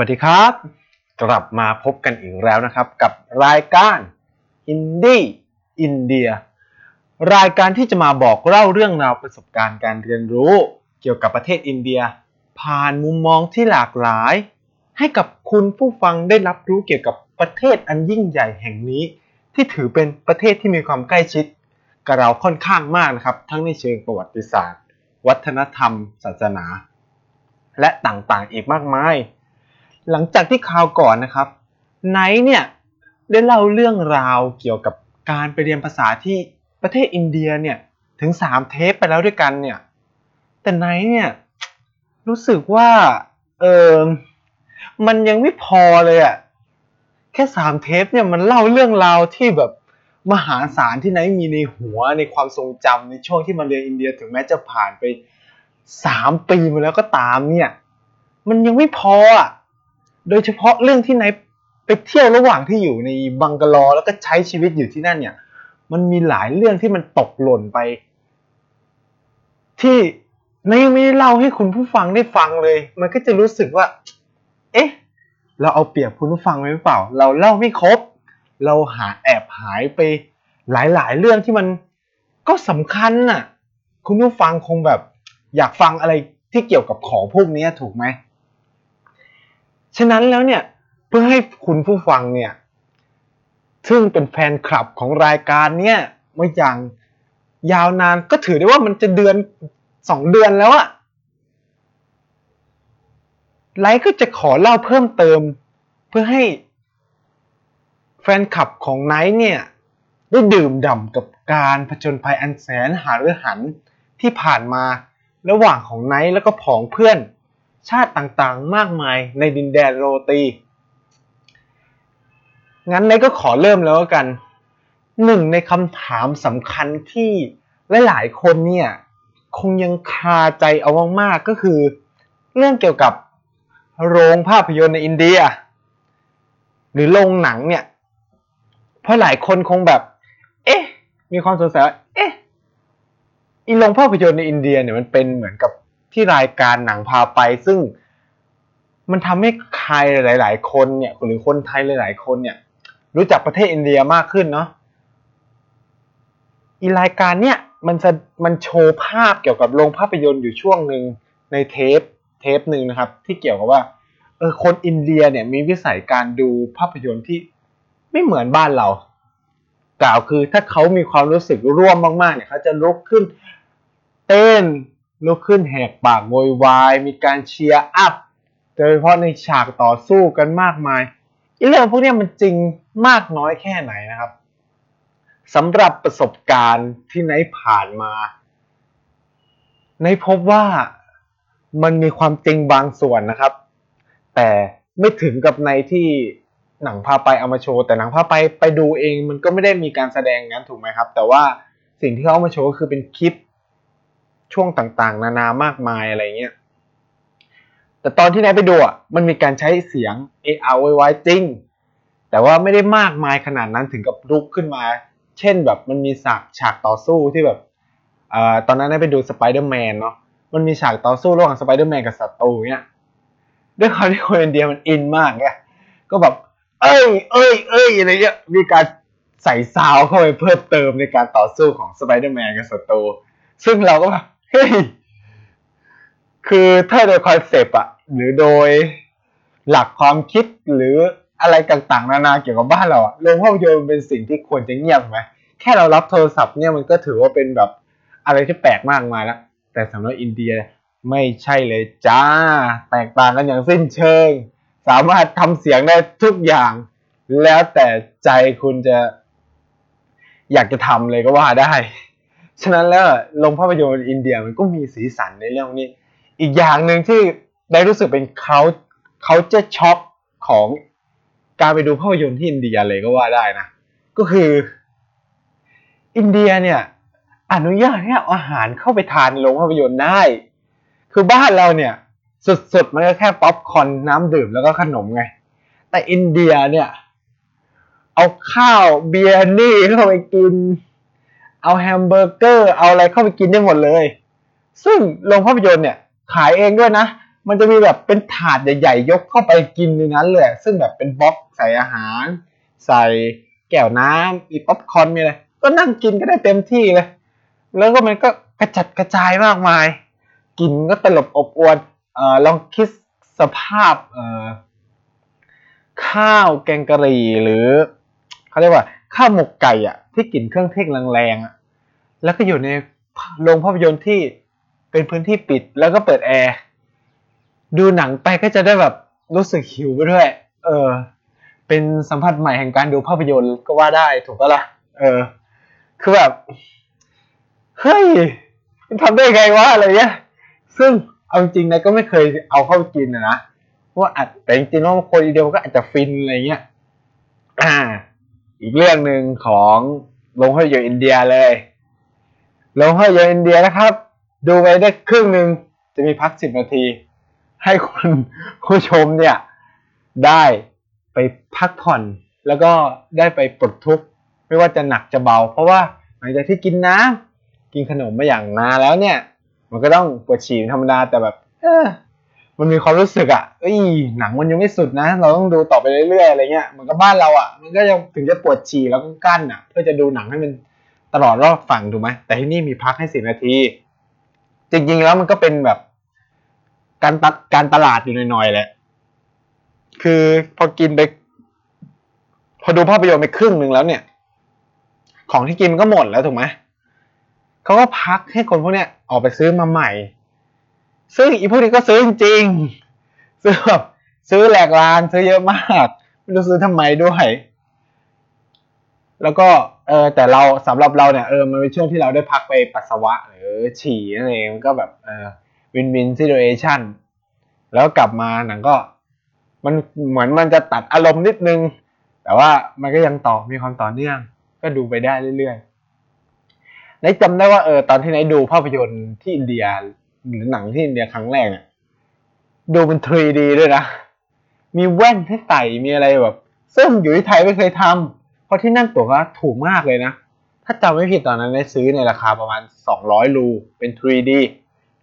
สวัสดีครับ กลับมาพบกันอีกแล้วนะครับ กับรายการอินดี้อินเดีย รายการที่จะมาบอกเล่าเรื่องราวประสบการณ์การเรียนรู้ เกี่ยวกับประเทศอินเดีย ผ่านมุมมองที่หลากหลาย ให้กับคุณผู้ฟังได้รับรู้เกี่ยวกับประเทศอันยิ่งใหญ่แห่งนี้ ที่ถือเป็นประเทศที่มีความใกล้ชิด กับเราค่อนข้างมากนะครับ ทั้งในเชิงประวัติศาสตร์ วัฒนธรรม ศาสนา และต่างๆอีกมากมาย หลังจากที่คราวก่อนนะครับไนท์เนี่ยได้เล่าเรื่องราวเกี่ยวกับการไปเรียนภาษาที่ประเทศอินเดียเนี่ยถึงสามเทปไปแล้วด้วยกันเนี่ย แต่ไนท์เนี่ยรู้สึกว่าเออมันยังไม่พอเลยอะแค่สามเทปเนี่ยมันเล่าเรื่องราวที่แบบมหาศาลที่ไนท์มีในหัวในความทรงจำในช่วงที่มาเรียนอินเดียถึงแม้จะผ่านไปสามปีมาแล้วก็ตามเนี่ย มันยังไม่พออะ โดยเฉพาะเรื่องที่ไนท์ไปเที่ยวระหว่างที่อยู่ในบังกาลอร์แล้วก็ใช้ชีวิตอยู่ที่นั่นเนี่ย มันมีหลายเรื่องที่มันตกหล่นไป ที่ไนท์ยังไม่ได้เล่าให้คุณผู้ฟังได้ฟังเลย มันก็จะรู้สึกว่า เอ๊ะ เราเอาเปรียบคุณผู้ฟังไว้หรือเปล่า เราเล่าไม่ครบ เราหาแอบหายไปหลายๆ เรื่องที่มันก็สำคัญน่ะ คุณผู้ฟังคงแบบ อยากฟังอะไรที่เกี่ยวกับของพวกนี้ถูกไหม ฉะนั้นแล้วเนี่ยเพื่อให้คุณผู้ฟังเนี่ยซึ่งเป็นแฟนคลับของรายการเนี่ยมาอย่างยาวนานก็ถือได้ว่ามันจะเดือนสองเดือนแล้วอะไลท์ก็จะขอเล่าเพิ่มเติม เพื่อให้แฟนคลับของไนท์เนี่ย ได้ดื่มด่ำกับการผจญภัยอันแสนหาฤหันที่ผ่านมาระหว่างของไนท์แล้วก็ผองเพื่อน ชาติต่างๆ มากมายในดินแดนโรตี งั้นนท์ก็ขอเริ่มแล้วกัน หนึ่งในคำถามสำคัญที่หลายๆคนเนี่ยคงยังคาใจเอามากๆก็คือ เรื่องเกี่ยวกับโรงภาพยนตร์ในอินเดีย หรือโรงหนังเนี่ยเพราะหลายคนคงแบบ เอ๊ะ มีความสงสัยว่าเอ๊ะอีโรงภาพยนตร์ในอินเดียเนี่ยมันเป็นเหมือนกับ ที่รายการหนังพาไปซึ่ง มันทำให้ใครหลาย ๆ คนเนี่ยหรือคนไทยหลาย ๆ คนเนี่ย รู้จักประเทศอินเดียมากขึ้นเนาะอีรายการเนี่ยมันจะมันโชว์ภาพเกี่ยวกับโรงภาพยนตร์อยู่ช่วงหนึ่งในเทปเทปหนึ่งนะครับ ที่เกี่ยวกับว่าเออคนอินเดียเนี่ยมีวิสัยการดูภาพยนตร์ที่ไม่เหมือนบ้านเรา กล่าวคือถ้าเขามีความรู้สึกร่วมมากๆเนี่ยเขาจะลุกขึ้น เต้น ลุกขึ้นแหกปากโวยวาย มีการเชียร์อัพโดยเฉพาะในฉากต่อสู้กันมากมายอีเรื่องพวกนี้มันจริงมากน้อยแค่ไหนนะครับสำหรับประสบการณ์ที่ไนผ่านมาไนพบว่ามันมีความจริงบางส่วนนะครับ แต่ไม่ถึงกับในที่หนังพาไปเอามาโชว์ แต่หนังพาไปไปดูเองมันก็ไม่ได้มีการแสดงงั้นถูกไหมครับ แต่ว่าสิ่งที่เขาเอามาโชว์ก็คือเป็นคลิป ช่วงต่างๆ นานามากมายอะไรเงี้ยแต่ตอนที่นายไปดูอะมันมีการใช้เสียงเออาไวจริง แต่ว่าไม่ได้มากมายขนาดนั้นถึงกับลุกขึ้นมา เช่นแบบมันมีฉากฉากต่อสู้ที่แบบเอ่อตอนนั้นไนท์ไปดูสไปเดอร์แมนเนาะมันมีฉากต่อสู้ระหว่างสไปเดอร์แมนกับศัตรูเนี่ยด้วยความที่คนอินเดียมันอินมากไงก็แบบ เอ้ย เอ้ย เอ้ยอะไรเงี้ยมีการใส่ซาวเข้าไปเพิ่มเติมในการต่อสู้ของสไปเดอร์แมนกับศัตรูซึ่งเราก็แบบ เฮ้ยคือถ้าโดยคอนเซปต์อะหรือโดยหลักความคิดหรืออะไรต่างๆ นานาเกี่ยวกับบ้านเราอะโรงภาพยนตร์เป็นสิ่งที่ควรจะเงียบไหมแค่เรารับโทรศัพท์เนี่ยมันก็ถือว่าเป็นแบบอะไรที่แปลกมากมายแล้วแต่สำหรับอินเดียไม่ใช่เลยจ้า แตกต่างกันอย่างสิ้นเชิง สามารถทำเสียงได้ทุกอย่าง แล้วแต่ใจคุณจะ อยากจะทำเลยก็ว่าได้ ฉะนั้นแล้วโรงภาพยนตร์อินเดียมันก็มีสีสันในเรื่องนี้ อีกอย่างหนึ่งที่ได้รู้สึกเป็น culture shock ของการไปดูภาพยนตร์ที่อินเดียเลยก็ว่าได้นะ ก็คือ อินเดียเนี่ย อนุญาตให้เอาอาหารเข้าไปทานโรงภาพยนตร์ได้ คือบ้านเราเนี่ยสุดๆมันก็แค่ป๊อปคอร์นน้ำดื่มแล้วก็ขนมไง แต่อินเดียเนี่ย เอาข้าวเบียร์นี่เข้าไปกิน เอาแฮมเบอร์เกอร์ เอาอะไรเข้าไปกินได้หมดเลย ซึ่งโรงภาพยนตร์เนี่ยขายเองด้วยนะ มันจะมีแบบเป็นถาดใหญ่ๆ ยกเข้าไปกินในนั้นเลย ซึ่งแบบเป็นบล็อกใส่อาหาร ใส่แก้วน้ำมีป๊อปคอร์นมีอะไร ก็นั่งกินก็ได้เต็มที่เลย แล้วก็มันก็กระจัดกระจายมากมาย กินก็ตลบอบอวนเอ่อลองคิดสภาพเอ่อข้าวแกงกะหรี่หรือเขาเรียกว่าข้าวหมกไก่อะที่กลิ่นเครื่องเทศแรงๆอะแล้วก็อยู่ในโรงภาพยนตร์ที่เป็นพื้นที่ปิดแล้วก็เปิดแอร์ดูหนังไปก็จะได้แบบรู้สึกหิวไปด้วย เออ เป็นสัมผัสใหม่แห่งการดูภาพยนตร์ก็ว่าได้ถูกปะล่ะ เออ คือแบบ เฮ้ย มันทำได้ไงวะอะไรเงี้ย ซึ่งเอาจริงนะก็ไม่เคยเอาเข้ากินนะนะว่าอาจแต่จริงๆแล้วคนเดียวก็อาจจะฟินอะไรเงี้ย อ่า อีกเรื่องหนึ่งของโรงภาพยนตร์อินเดียเลยโรงภาพยนตร์อินเดียนะครับ ดูไปได้ครึ่งหนึ่งจะมีพักสิบนาที ให้คุณผู้ชมเนี่ย ได้ไปพักผ่อน แล้วก็ได้ไปปลดทุกข์ไม่ว่าจะหนักจะเบา เพราะว่าหลังจากที่กินน้ำกินขนมมาอย่างนานแล้วเนี่ย มันก็ต้องปวดฉี่ธรรมดาแต่แบบ เออ มันมีความรู้สึกอะ่ะเอ้ยหนังมันยังไม่สุดนะ เราต้องดูต่อไปเรื่อยๆอะไรเงี้ยเหมือนกับบ้านเราอะ่ะ มันก็ยังถึงจะปวดฉี่แล้วก็กั้นอะ่ะ เพื่อจะดูหนังให้มันตลอดรอบฝั่งถูกไหมแต่ที่นี่มีพักให้สิบนาที จริงๆแล้วมันก็เป็นแบบการตัดการตลาดอยู่หน่อยๆแหละ คือพอกินไปพอดูภาพยนตร์ไปครึ่งหนึ่งแล้วเนี่ย ของที่กินมันก็หมดแล้วถูกไหมเขาก็พักให้คนพวกเนี้ยออกไปซื้อมาใหม่ ซึ่งอีพวกนี้ก็ซื้อจริงๆซื้อแบบซื้อแหลกลานซื้อเยอะมากไม่รู้ซื้อทำไมด้วย แล้วก็เออแต่เราสำหรับเราเนี่ยเออมันเป็นช่วงที่เราได้พักไปปัสสาวะหรือฉี่นั่นเองมันก็แบบเออวินวินซิ t u เอชันแล้วกลับมาหนังก็ มันเหมือนมันจะตัดอารมณ์นิดนึง แต่ว่ามันก็ยังต่อมีความต่อเนื่อง ก็ดูไปได้เรื่อยๆในจำได้ว่าเออตอนที่ไหนดูภาพยนตร์ที่อินเดีย หรือหนังที่อินเดียครั้งแรกเนี่ยดูเป็น 3D ด้วยนะ มีแว่นให้ใส่มีอะไรแบบ ซึ่งอยู่ที่ไทยไม่เคยทำเพราะที่นั่นตั๋วก็ถูกมากเลยนะ ถ้าจำไม่ผิดตอนนั้นได้ซื้อในราคาประมาณ 200 รูเป็น 3D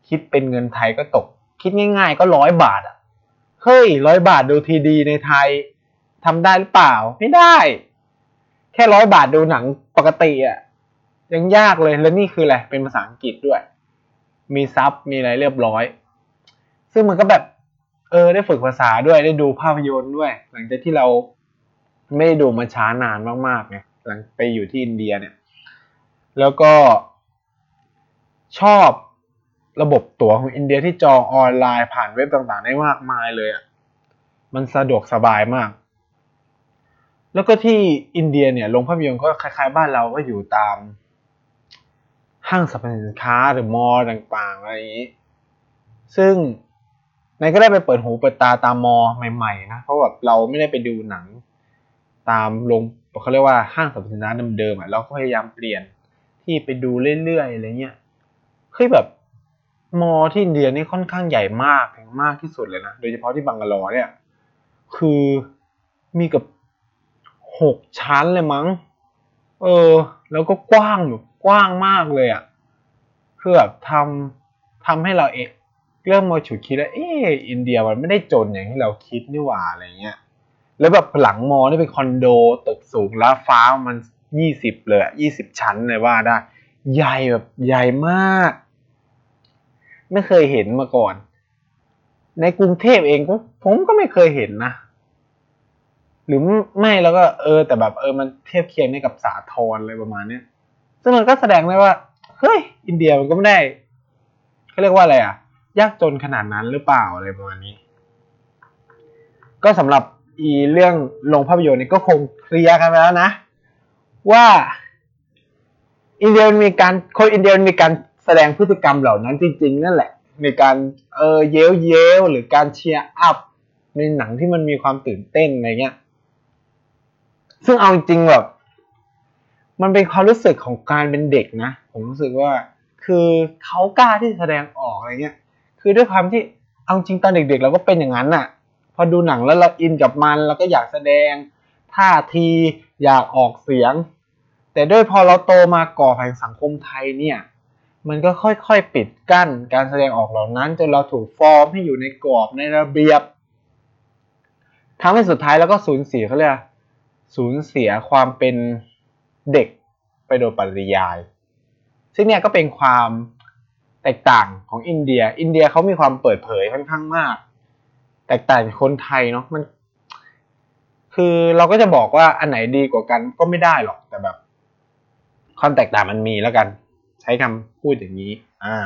คิดเป็นเงินไทยก็ตก คิดง่าย ๆ ก็ร้อยบาทอะเฮ้ยร้อยบาทดูทีดีในไทยทำได้หรือเปล่า ไม่ได้ แค่ร้อยบาทดูหนังปกติอะยังยากเลยแล้วนี่คืออะไรเป็นภาษาอังกฤษด้วย มีซับมีอะไรเรียบร้อย ซึ่งมันก็แบบ เออ ได้ฝึกภาษาด้วยได้ดูภาพยนตร์ด้วย หลังจากที่เราไม่ได้ดูมาช้านานมากๆไงหลังไปอยู่ที่อินเดียเนี่ย แล้วก็ชอบระบบตั๋วของอินเดียที่จองออนไลน์ผ่านเว็บต่างๆ ได้มากมายเลยอะ มันสะดวกสบายมาก แล้วก็ที่อินเดียเนี่ยโรงภาพยนตร์ก็คล้ายๆ บ้านเราก็อยู่ตาม ห้างสรรพสินค้าหรือมอลล์ต่างๆอะไรอย่างนี้ ซึ่งนายก็ได้ไปเปิดหูเปิดตาตามมอใหม่ๆนะเพราะแบบเราไม่ได้ไปดูหนัง ตามโรงเขาเรียกว่าห้างสรรพสินค้าเดิมๆอะเราก็พยายามเปลี่ยนที่ไปดูเรื่อยๆอะไรเงี้ยเฮ้ยแบบมอที่อินเดียนี่ค่อนข้างใหญ่มากแพงมากที่สุดเลยนะ โดยเฉพาะที่บังกาลอเนี่ย คือมีกับหกชั้นเลยมั้ง เออ แล้วก็กว้างแบบ กว้างมากเลยอะ่ะคือแบบทำทำให้เราเองเริ่มมาฉุดคิดว่าเอออินเดียมันไม่ได้จนอย่างที่เราคิดนี่หว่าอะไรเงี้ยแล้วแบบหลังมอนี่เป็นคอนโดตึกสูงแล้วฟ้ามันยี่สิบเลยยี่สิบชั้นเลยว่าได้ ใหญ่แบบใหญ่มาก ไม่เคยเห็นมาก่อน ในกรุงเทพเองก็ผมก็ไม่เคยเห็นนะหรือไม่แล้วก็เออ แต่แบบเออมันเทียบเคียงได้กับสาทรอะไรประมาณเนี้ย ซึ่งมันก็แสดงได้ว่า เฮ้ย อินเดียมันก็ไม่ได้เขาเรียกว่าอะไรอะ ยากจนขนาดนั้นหรือเปล่าอะไรประมาณนี้ ก็สำหรับอีเรื่องลงภาพยนตร์นี่ก็คงเคลียร์กันไปแล้วนะ ว่าอินเดียมีการคนอินเดียมีการแสดงพฤติกรรมเหล่านั้นจริง ๆ นั่นแหละ ในการเออเย้ยวเย้วหรือการเชียร์อัพในหนังที่มันมีความตื่นเต้นอะไรเงี้ย ซึ่งเอาจริงแบบ มันเป็นความรู้สึกของการเป็นเด็กนะ ผมรู้สึกว่า คือเขากล้าที่แสดงออกอะไรเงี้ย คือด้วยความที่เอาจริงตอนเด็กๆเราก็เป็นอย่างนั้นน่ะ พอดูหนังแล้วเราอินกับมันเราก็อยากแสดงท่าทีอยากออกเสียง แต่ด้วยพอเราโตมาก่อแห่งสังคมไทยเนี่ย มันก็ค่อยๆปิดกั้นการแสดงออกเหล่านั้นจนเราถูกฟอร์มให้อยู่ในกรอบในระเบียบทำให้สุดท้ายแล้วก็สูญเสียเขาเรียกสูญเสียความเป็น เด็กไปโดยปริยาย ซึ่งเนี่ยก็เป็นความแตกต่างของอินเดีย อินเดียเขามีความเปิดเผยค่อนข้างมาก แตกต่างคนไทยเนาะมัน คือเราก็จะบอกว่าอันไหนดีกว่ากันก็ไม่ได้หรอกแต่แบบ ความแตกต่างมันมีแล้วกัน ใช้คำพูดอย่างนี้ อ่า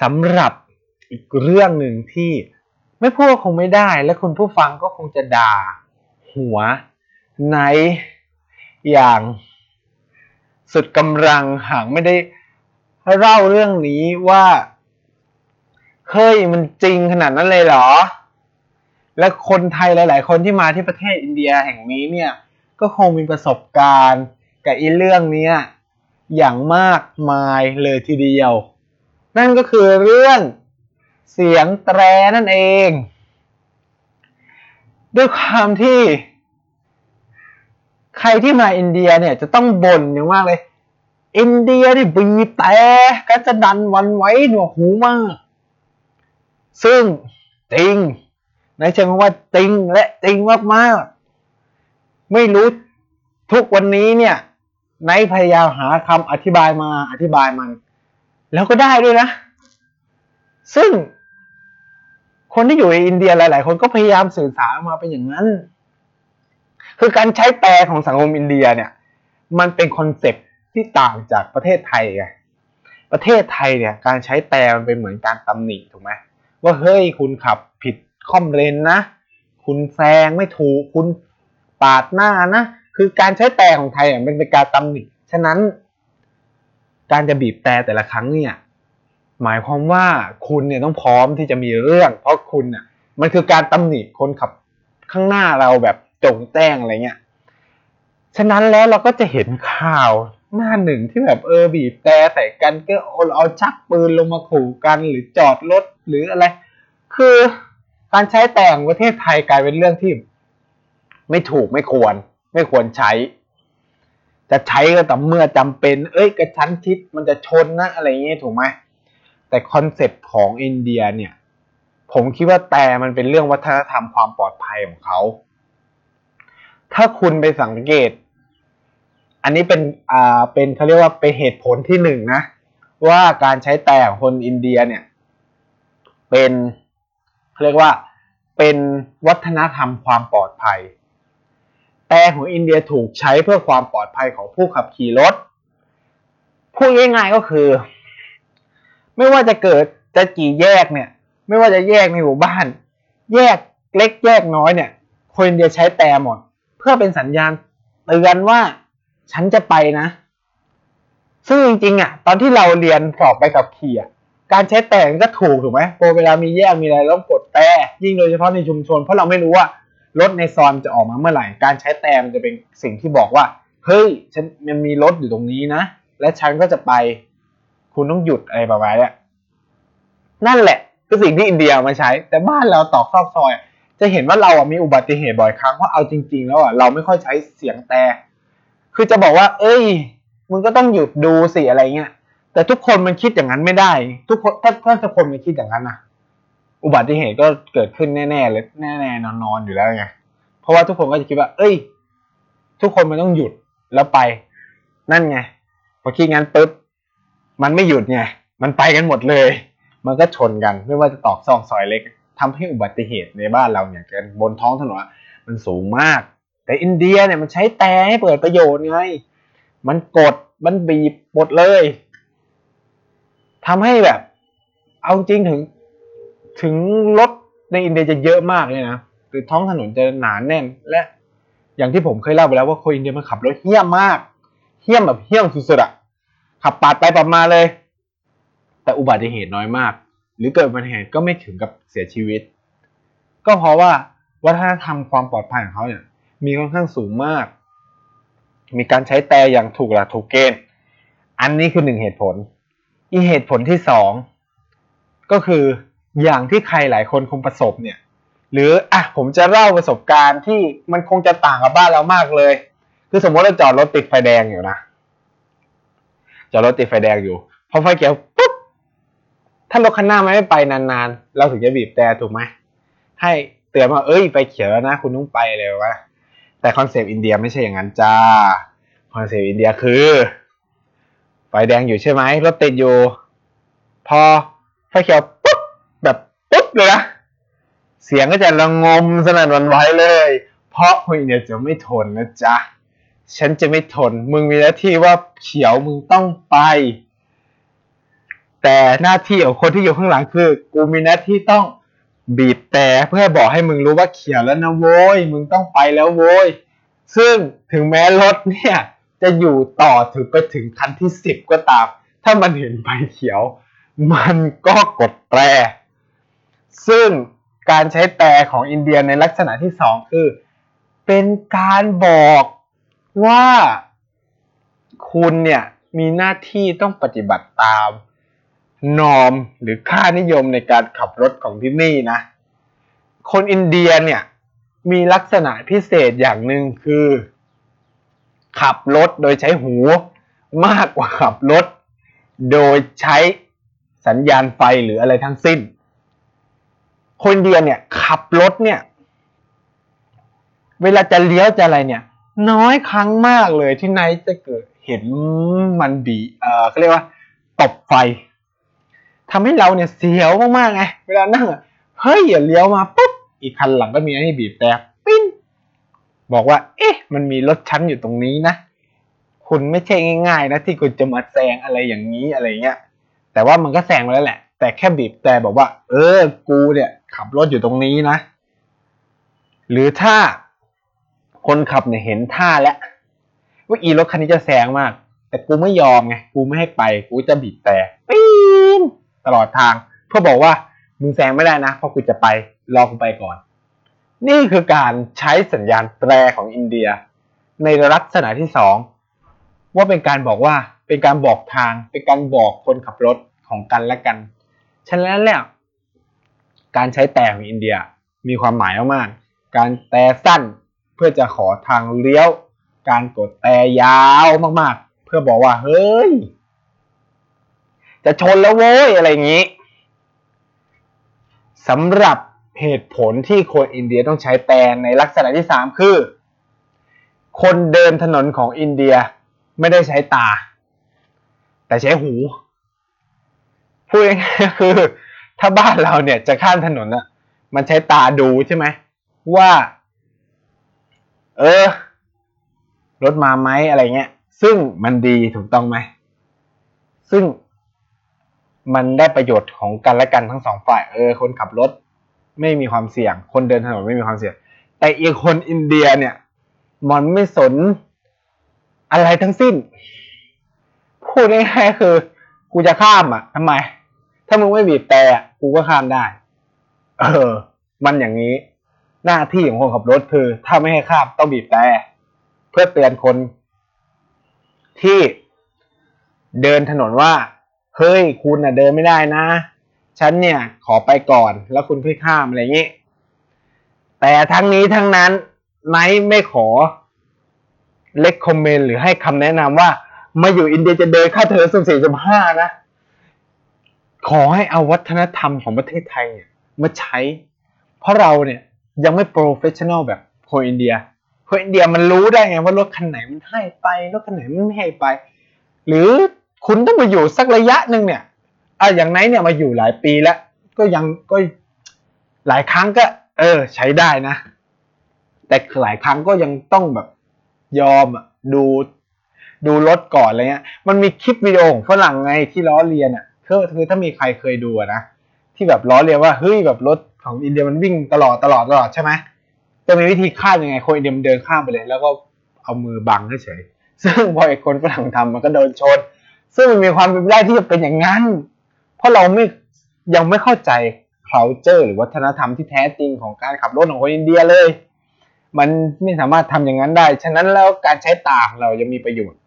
สำหรับอีกเรื่องหนึ่งที่ไม่พูดคงไม่ได้ และคุณผู้ฟังก็คงจะด่า หัวใน อย่างสุดกำลังหางไม่ได้เล่าเรื่องนี้ว่าเฮ้ยมันจริงขนาดนั้นเลยเหรอ และคนไทยหลาย ๆ คนที่มาที่ประเทศอินเดียแห่งนี้เนี่ย ก็คงมีประสบการณ์กับอีเรื่องนี้อย่างมากมายเลยทีเดียว นั่นก็คือเรื่องเสียงแตรนั่นเอง ด้วยความที่ ใครที่มาอินเดียเนี่ยจะต้องบ่นอย่างมากเลย อินเดียนี่บีแต่ก็จะดันวันไว้หนวกหูมาก ซึ่งจริงในเชิงว่าจริงและจริงมากๆ ไม่รู้ทุกวันนี้เนี่ยไนท์พยายามหาคำอธิบายมาอธิบายมัน แล้วก็ได้ด้วยนะ ซึ่งคนที่อยู่ในอินเดียหลาย ๆ คนก็พยายามสื่อสารมาเป็นอย่างนั้น คือการใช้แตรของสังคมอินเดียเนี่ย มันเป็นคอนเซปต์ที่ต่างจากประเทศไทยไงประเทศไทยเนี่ยการใช้แตรมันเป็นเหมือนการตำหนิถูกไหมว่าเฮ้ยคุณขับผิดค่อมเลนนะ คุณแซงไม่ถูกคุณปาดหน้านะคือการใช้แต่ของไทยอะมันเป็นการตำหนิฉะนั้น การจะบีบแต่แต่ละครั้งเนี่ย หมายความว่าคุณเนี่ยต้องพร้อมที่จะมีเรื่อง เพราะคุณอะมันคือการตำหนิคนขับข้างหน้าเราแบบ จงแจ้งอะไรเงี้ย ฉะนั้นแล้วเราก็จะเห็นข่าวหน้าหนึ่งที่แบบเออบีบแต่ใส่กันก็เอาชักปืนลงมาขู่กันหรือจอดรถหรืออะไร คือการใช้แตรประเทศไทยกลายเป็นเรื่องที่ ไม่ถูกไม่ควร ไม่ควรใช้ จะใช้ก็แต่เมื่อจำเป็น เอ้ยกระชั้นชิดมันจะชนนะอะไรอย่างเงี้ยถูกไหมแต่คอนเซปต์ของอินเดียเนี่ย ผมคิดว่าแตรมันเป็นเรื่องวัฒนธรรมความปลอดภัยของเขา ถ้าคุณไปสังเกต อันนี้เป็นอ่าเป็นเขาเรียกว่าเป็นเหตุผลที่หนึ่งนะ ว่าการใช้แต่ของคนอินเดียเนี่ย เป็นเขาเรียกว่าเป็นวัฒนธรรมความปลอดภัย แต่ของอินเดียถูกใช้เพื่อความปลอดภัยของผู้ขับขี่รถพูดง่ายๆก็คือ ไม่ว่าจะเกิดจะกี่แยกเนี่ย ไม่ว่าจะแยกในหมู่บ้าน แยกเล็กแยกน้อยเนี่ย คนอินเดียใช้แต่หมด พื่อเป็นสัญญาณเตือนว่าฉันจะไปนะ ซึ่งจริงๆอะ ตอนที่เราเรียนสอบไปกับขี่อะการใช้แต่ก็ถูกถูกไหมพอเวลามีแยกมีอะไรต้องกดแต่ยิ่งโดยเฉพาะในชุมชน เพราะเราไม่รู้ว่ารถในซอยจะออกมาเมื่อไหร่ การใช้แต่มันจะเป็นสิ่งที่บอกว่า เฮ้ยฉันมันมีรถอยู่ตรงนี้นะ และฉันก็จะไป คุณต้องหยุดอะไรประมาณนี้นั่นแหละ คือสิ่งที่อินเดียมาใช้ แต่บ้านเราตอกซอกซอย จะเห็นว่าเราอะมีอุบัติเหตุบ่อยครั้งเพราะเอาจริง ๆ แล้วอะเราไม่ค่อยใช้เสียงแต่ คือจะบอกว่า เอ้ยมึงก็ต้องหยุดดูสิอะไรเงี้ยแต่ทุกคนมันคิดอย่างนั้นไม่ได้ ทุกคนถ้าถ้าทุกคนมันคิดอย่างนั้นนะอุบัติเหตุก็เกิดขึ้นแน่ๆเลยแน่ๆนอนๆอยู่แล้วไงเพราะว่าทุกคนก็จะคิดว่า เอ้ย ทุกคนมันต้องหยุดแล้วไป นั่นไงพอคิดงั้นปุ๊บมันไม่หยุดไงมันไปกันหมดเลย มันก็ชนกันไม่ว่าจะตอกซอกซอยเล็ก ทำให้อุบัติเหตุในบ้านเราเนี่ยกันบนท้องถนนมันสูงมาก แต่อินเดียเนี่ยมันใช้แต่ให้เปิดประโยชน์ไง มันกดมันบีบหมดเลยทำให้แบบ เอาจริงถึงถึงรถในอินเดียจะเยอะมากเลยนะหรือท้องถนนจะหนาแน่น และอย่างที่ผมเคยเล่าไปแล้วว่าคนอินเดียมันขับรถเหี้ยมมาก เหี้ยมแบบเหี้ยมสุดๆอะขับปาดไปปาดมาเลย แต่อุบัติเหตุน้อยมาก หรือเกิดอุบัติเหตุก็ไม่ถึงกับเสียชีวิต ก็เพราะว่าวัฒนธรรมความปลอดภัยของเขาเนี่ยมีค่อนข้างสูงมาก มีการใช้แต่อย่างถูกหลักถูกเกณฑ์ อันนี้คือหนึ่งเหตุผล อีเหตุผลที่สองก็คืออย่างที่ใครหลายคนคงประสบเนี่ย หรืออะผมจะเล่าประสบการณ์ที่มันคงจะต่างกับบ้านเรามากเลย คือสมมติเราจอดรถติดไฟแดงอยู่นะจอดรถติดไฟแดงอยู่พอไฟเขียว ถ้ารถคันหน้ามันไม่ไปนานๆ เราถึงจะบีบแตรถูกไหมให้เตือนว่าเอ้ยไฟเขียวแล้วนะ คุณต้องไปเลยวะแต่คอนเซปต์อินเดียไม่ใช่อย่างนั้นจ้าคอนเซปต์อินเดียคือไฟแดงอยู่ใช่ไหมรถติดอยู่ พอไฟเขียวปุ๊บแบบปุ๊บเลยนะเสียงก็จะระงมสนั่นวันไหวเลย เพราะคนอินเดียจะไม่ทนนะจ๊ะฉันจะไม่ทน มึงมีหน้าที่ว่าเขียวมึงต้องไป แต่หน้าที่ของคนที่อยู่ข้างหลังคือ กูมีหน้าที่ต้องบีบแต่เพื่อบอกให้มึงรู้ว่าเขียวแล้วนะโว้ยมึงต้องไปแล้วโว้ยซึ่งถึงแม้รถเนี่ย จะอยู่ต่อถึงไปถึงคันที่สิบก็ตาม ถ้ามันเห็นไฟเขียว มันก็กดแตร ซึ่งการใช้แต่ของอินเดียในลักษณะที่สองคือ เป็นการบอกว่าคุณเนี่ยมีหน้าที่ต้องปฏิบัติตาม นอมหรือค่านิยมในการขับรถของที่นี่นะ คนอินเดียเนี่ยมีลักษณะพิเศษอย่างหนึ่งคือ ขับรถโดยใช้หูมากกว่าขับรถ โดยใช้สัญญาณไฟหรืออะไรทั้งสิ้น คนเดียเนี่ยขับรถเนี่ย เวลาจะเลี้ยวจะอะไรเนี่ย น้อยครั้งมากเลยที่ไนท์จะเกิดเห็นมันบีเออเขาเรียกว่า ตบไฟ ทำให้เราเนี่ยเสียวมากๆไงเวลานั่งอะเฮ้ยอย่าเลี้ยวมาปุ๊บอีกคันหลังก็มีไอ้นี่บีบแต่ปิ้นบอกว่า เอ๊ะ มันมีรถชั้นอยู่ตรงนี้นะคุณไม่ใช่ง่ายๆนะที่คุณจะมาแซงอะไรอย่างนี้อะไรเงี้ยแต่ว่ามันก็แซงมาแล้วแหละ แต่แค่บีบแต่บอกว่า เออ กูเนี่ย ขับรถอยู่ตรงนี้นะ หรือถ้าคนขับเนี่ยเห็นท่าแล้วว่าอีรถคันนี้จะแซงมาก แต่กูไม่ยอมไงกูไม่ให้ไป กูจะบีบแต่ปีน ตลอดทาง เพื่อบอกว่ามึงแซงไม่ได้นะ เพราะกูจะไปรอกูไปก่อน นี่คือการใช้สัญญาณแตรของอินเดีย ในลักษณะที่สองว่าเป็นการบอกว่าเป็นการบอกทาง เป็นการบอกคนขับรถของกันและกัน ฉะนั้นแล้วการใช้แต่ของอินเดียมีความหมายมากๆการแต่สั้นเพื่อจะขอทางเลี้ยว การกดแต่ยาวมากๆ เพื่อบอกว่าเฮ้ย จะชนแล้วโว้ยอะไรอย่างนี้สำหรับเหตุผลที่คนอินเดียต้องใช้แต่ในลักษณะที่สามคือ คนเดินถนนของอินเดียไม่ได้ใช้ตา แต่ใช้หูพูดง่ายๆคือ ถ้าบ้านเราเนี่ยจะข้ามถนนอะมันใช้ตาดูใช่ไหมว่า เออ รถมาไหมอะไรเงี้ย ซึ่งมันดีถูกต้องไหม ซึ่ง มันได้ประโยชน์ของกันและกันทั้งสองฝ่ายเออ คนขับรถ ไม่มีความเสี่ยง คนเดินถนนไม่มีความเสี่ยง แต่อีกคนอินเดียเนี่ยมันไม่สนอะไรทั้งสิ้น พูดง่ายๆคือ กูจะข้ามอะทำไม ถ้ามึงไม่บีบแต่กูก็ข้ามได้ เออ มันอย่างนี้ หน้าที่ของคนขับรถคือ ถ้าไม่ให้ข้ามต้องบีบแต่เพื่อเตือนคนที่เดินถนนว่า เฮ้ยคุณน่ะเดินไม่ได้นะ ฉันเนี่ยขอไปก่อนแล้วคุณค่อยข้ามอะไรอย่างนี้ แต่ทั้งนี้ทั้งนั้นไนท์ไม่ขอเล็กคอมเมนต์หรือให้คำแนะนำว่ามาอยู่อินเดียจะเดินค่าเทอมสุ่มสี่สุ่มห้านะ ขอให้เอาวัฒนธรรมของประเทศไทยเนี่ยมาใช้ เพราะเราเนี่ยยังไม่ professional แบบคนอินเดียคนอินเดียมันรู้ได้ไงว่ารถคันไหนมันให้ไปรถคันไหนมันไม่ให้ไป หรือ คุณต้องมาอยู่สักระยะหนึ่งเนี่ยอะอย่างไนท์เนี่ยมาอยู่หลายปีแล้ว ก็ยังก็หลายครั้งก็ เออ ใช้ได้นะ แต่หลายครั้งก็ยังต้องแบบยอมอะดูดูรถก่อนอะไรเงี้ย มันมีคลิปวิดีโอของฝรั่งไงที่ล้อเลียนอะคือคือถ้ามีใครเคยดูนะที่แบบล้อเลียนว่าเฮ้ยแบบรถของอินเดียมันวิ่งตลอดตลอดตลอดใช่ไหมจะมีวิธีข้ามยังไงคนอินเดียมันเดินข้ามไปเลย แล้วก็เอามือบังเฉยซึ่งพอไอ้คนฝรั่งทำมันก็โดนชน ซึ่งมันมีความเป็นไปได้ที่จะเป็นอย่างนั้น เพราะเราไม่ยังไม่เข้าใจ culture หรือวัฒนธรรมที่แท้จริงของการขับรถของคนอินเดียเลย มันไม่สามารถทำอย่างนั้นได้ ฉะนั้นแล้วการใช้ตาของเรายังมีประโยชน์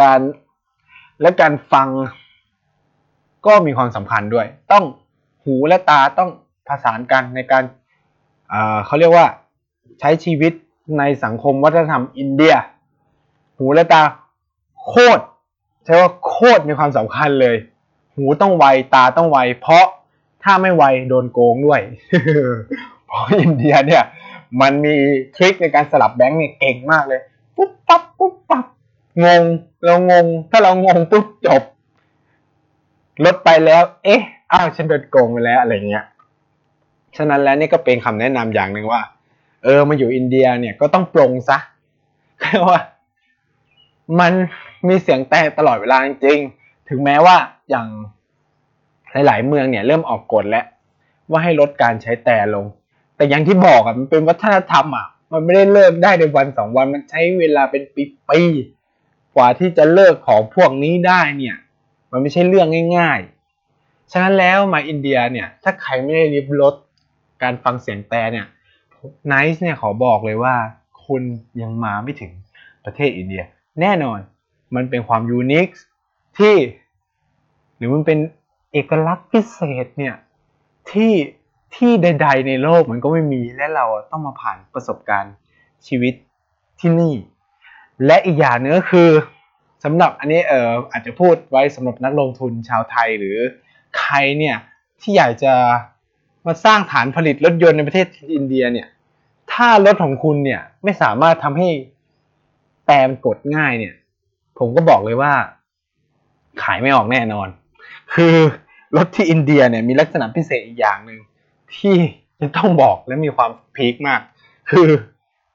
การและการฟังก็มีความสำคัญด้วย ต้องหูและตาต้องผสานกันในการเขาเรียกว่าใช้ชีวิตในสังคมวัฒนธรรมอินเดีย หูและตาโคตร ใช่ว่าโคตรมีความสำคัญเลย หูต้องไวตาต้องไว เพราะถ้าไม่ไวโดนโกงด้วย เพราะอินเดียเนี่ย มันมีทริคในการสลับแบงค์เนี่ยเก่งมากเลยปุ๊บปั๊บปุ๊บปั๊บงงเรางง ถ้าเรางงปุ๊บจบลดไปแล้ว เอ๊ะอ้าวฉันโดนโกงไปแล้วอะไรเงี้ยฉะนั้นแล้วนี่ก็เป็นคำแนะนำอย่างหนึ่งว่า เออมาอยู่อินเดียเนี่ยก็ต้องปรงซะเพราะว่ามัน มีเสียงแต่ตลอดเวลาจริงๆ ถึงแม้ว่าอย่างหลาย ๆ เมืองเนี่ยเริ่มออกกฎแล้ว ว่าให้ลดการใช้แต่ลง แต่อย่างที่บอกอะมันเป็นวัฒนธรรมอะมันไม่ได้เลิกได้ในวันสองวันมันใช้เวลาเป็นปีๆกว่าที่จะเลิกของพวกนี้ได้เนี่ย มันไม่ใช่เรื่องง่าย ๆ ฉะนั้นแล้วมาอินเดียเนี่ย ถ้าใครไม่ได้ริบลดการฟังเสียงแต่เนี่ยไนซ์เนี่ยขอบอกเลยว่า คุณยังมาไม่ถึงประเทศอินเดีย แน่นอน มันเป็นความยูนิคที่หรือมันเป็นเอกลักษณ์พิเศษเนี่ยที่ที่ใด ๆ ในโลกมันก็ไม่มีและเราต้องมาผ่านประสบการณ์ชีวิตที่นี่ และอีกอย่างนึงก็คือสำหรับอันนี้เอออาจจะพูดไว้สำหรับนักลงทุนชาวไทยหรือใครเนี่ยที่อยากจะมาสร้างฐานผลิตรถยนต์ในประเทศอินเดียเนี่ยถ้ารถของคุณเนี่ยไม่สามารถทำให้แปรมันกดง่ายเนี่ย ผมก็บอกเลยว่า ขายไม่ออกแน่นอน คือรถที่อินเดียเนี่ยมีลักษณะพิเศษอีกอย่างหนึ่งที่จะต้องบอกและมีความพีคมาก คือ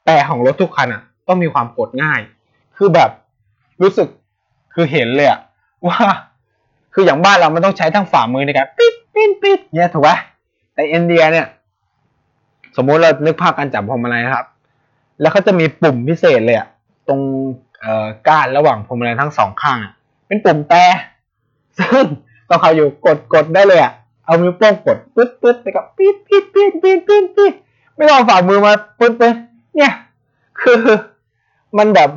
แต่ของรถทุกคันอะ ต้องมีความกดง่าย คือแบบรู้สึกคือเห็นเลยอะว่า คืออย่างบ้านเรามันต้องใช้ทั้งฝ่ามือในการปิดปิดปิดเนี่ยถูกไหมแต่อินเดียเนี่ย สมมุติเรานึกภาพการจับพวงมาลัยครับ แล้วเขาจะมีปุ่มพิเศษเลยอะตรง ก้านระหว่างพวงมาลัยทั้งสองข้างอะเป็นปุ่มแต่ซึ่งต้องเขาอยู่กดกดได้เลยอะเอานิ้วโป้งกดปึ๊ดปึ๊ดแล้วก็ปิดปิดปิดปิดปิดปิดไม่ต้องฝ่ามือมาปึ๊ดปึ๊ดเนี่ย คือ มันแบบ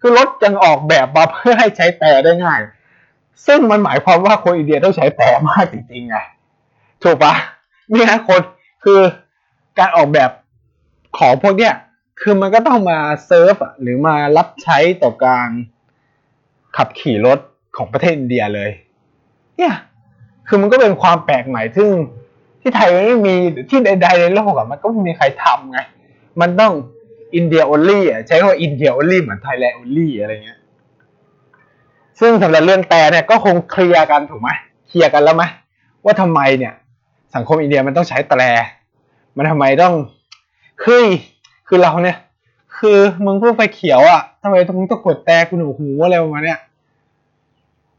คือรถยังออกแบบมาเพื่อให้ใช้แต่ได้ง่าย ซึ่งมันหมายความว่าคนอินเดียต้องใช้แตรมากจริงๆไงถูกปะนี่นะคนคือการออกแบบของพวกเนี้ย คือมันก็ต้องมาเซิร์ฟหรือมารับใช้ต่อการขับขี่รถของประเทศอินเดียเลย เนี่ยคือมันก็เป็นความแปลกใหม่ซึ่งที่ไทยไม่มีที่ใดๆในโลกอะมันก็ไม่มีใครทำไง มันต้องอินเดีย only อะใช้คำว่าอินเดีย only เหมือน Thailand only อะไรเงี้ย ซึ่งสำหรับเรื่องแต่เนี่ยก็คงเคลียร์กันถูกไหมเคลียร์กันแล้วไหมว่าทำไมเนี่ย สังคมอินเดียมันต้องใช้แตรมันทำไมต้องเฮ้ย คือเราเนี่ย คือมึงเพิ่งไฟเขียวอะทำไมมึงต้องกดแต่กูหนูหูอะไรประมาณเนี้ย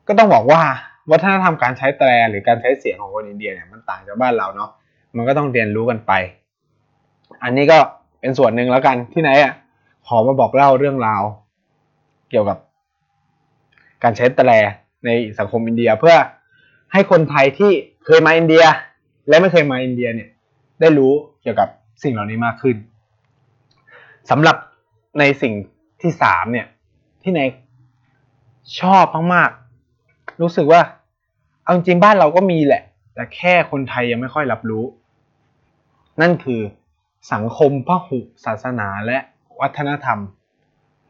ก็ต้องบอกว่าวัฒนธรรมการใช้แตรหรือการใช้เสียงของคนอินเดียเนี่ยมันต่างจากบ้านเราเนาะมันก็ต้องเรียนรู้กันไป อันนี้ก็เป็นส่วนหนึ่งแล้วกันที่ไหนอะขอมาบอกเล่าเรื่องราว เกี่ยวกับ การใช้แตรในสังคมอินเดียเพื่อให้คนไทยที่เคยมาอินเดีย และไม่เคยมาอินเดียเนี่ย ได้รู้เกี่ยวกับสิ่งเหล่านี้มากขึ้น สำหรับในสิ่งที่สามเนี่ย ที่ไหนชอบมากๆ รู้สึกว่า เอาจริงบ้านเราก็มีแหละ แต่แค่คนไทยยังไม่ค่อยรับรู้ นั่นคือสังคมพหุศาสนาและวัฒนธรรม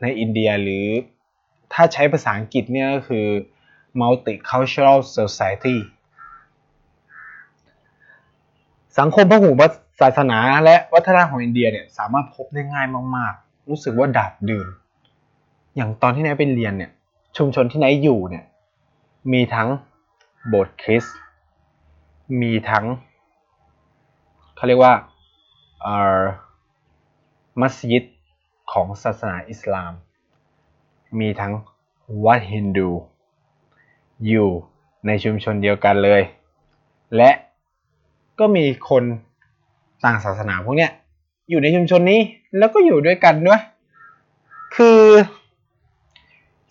ในอินเดียหรือถ้าใช้ภาษาอังกฤษเนี่ยก็คือ multicultural society สังคมพหุศาสนาและวัฒนธรรมของอินเดียเนี่ยสามารถพบได้ง่ายมากๆ รู้สึกว่าดาดดื่นอย่างตอนที่นายไปเรียนเนี่ย ชุมชนที่นายอยู่เนี่ย มีทั้งโบสถ์คริสต์มีทั้งเขาเรียกว่าเอ่อมัสยิดของศาสนาอิสลาม มีทั้งวัดฮินดู อยู่ในชุมชนเดียวกันเลย และ ก็มีคนต่างศาสนาพวกเนี้ยอยู่ในชุมชนนี้แล้วก็อยู่ด้วยกันด้วย คือ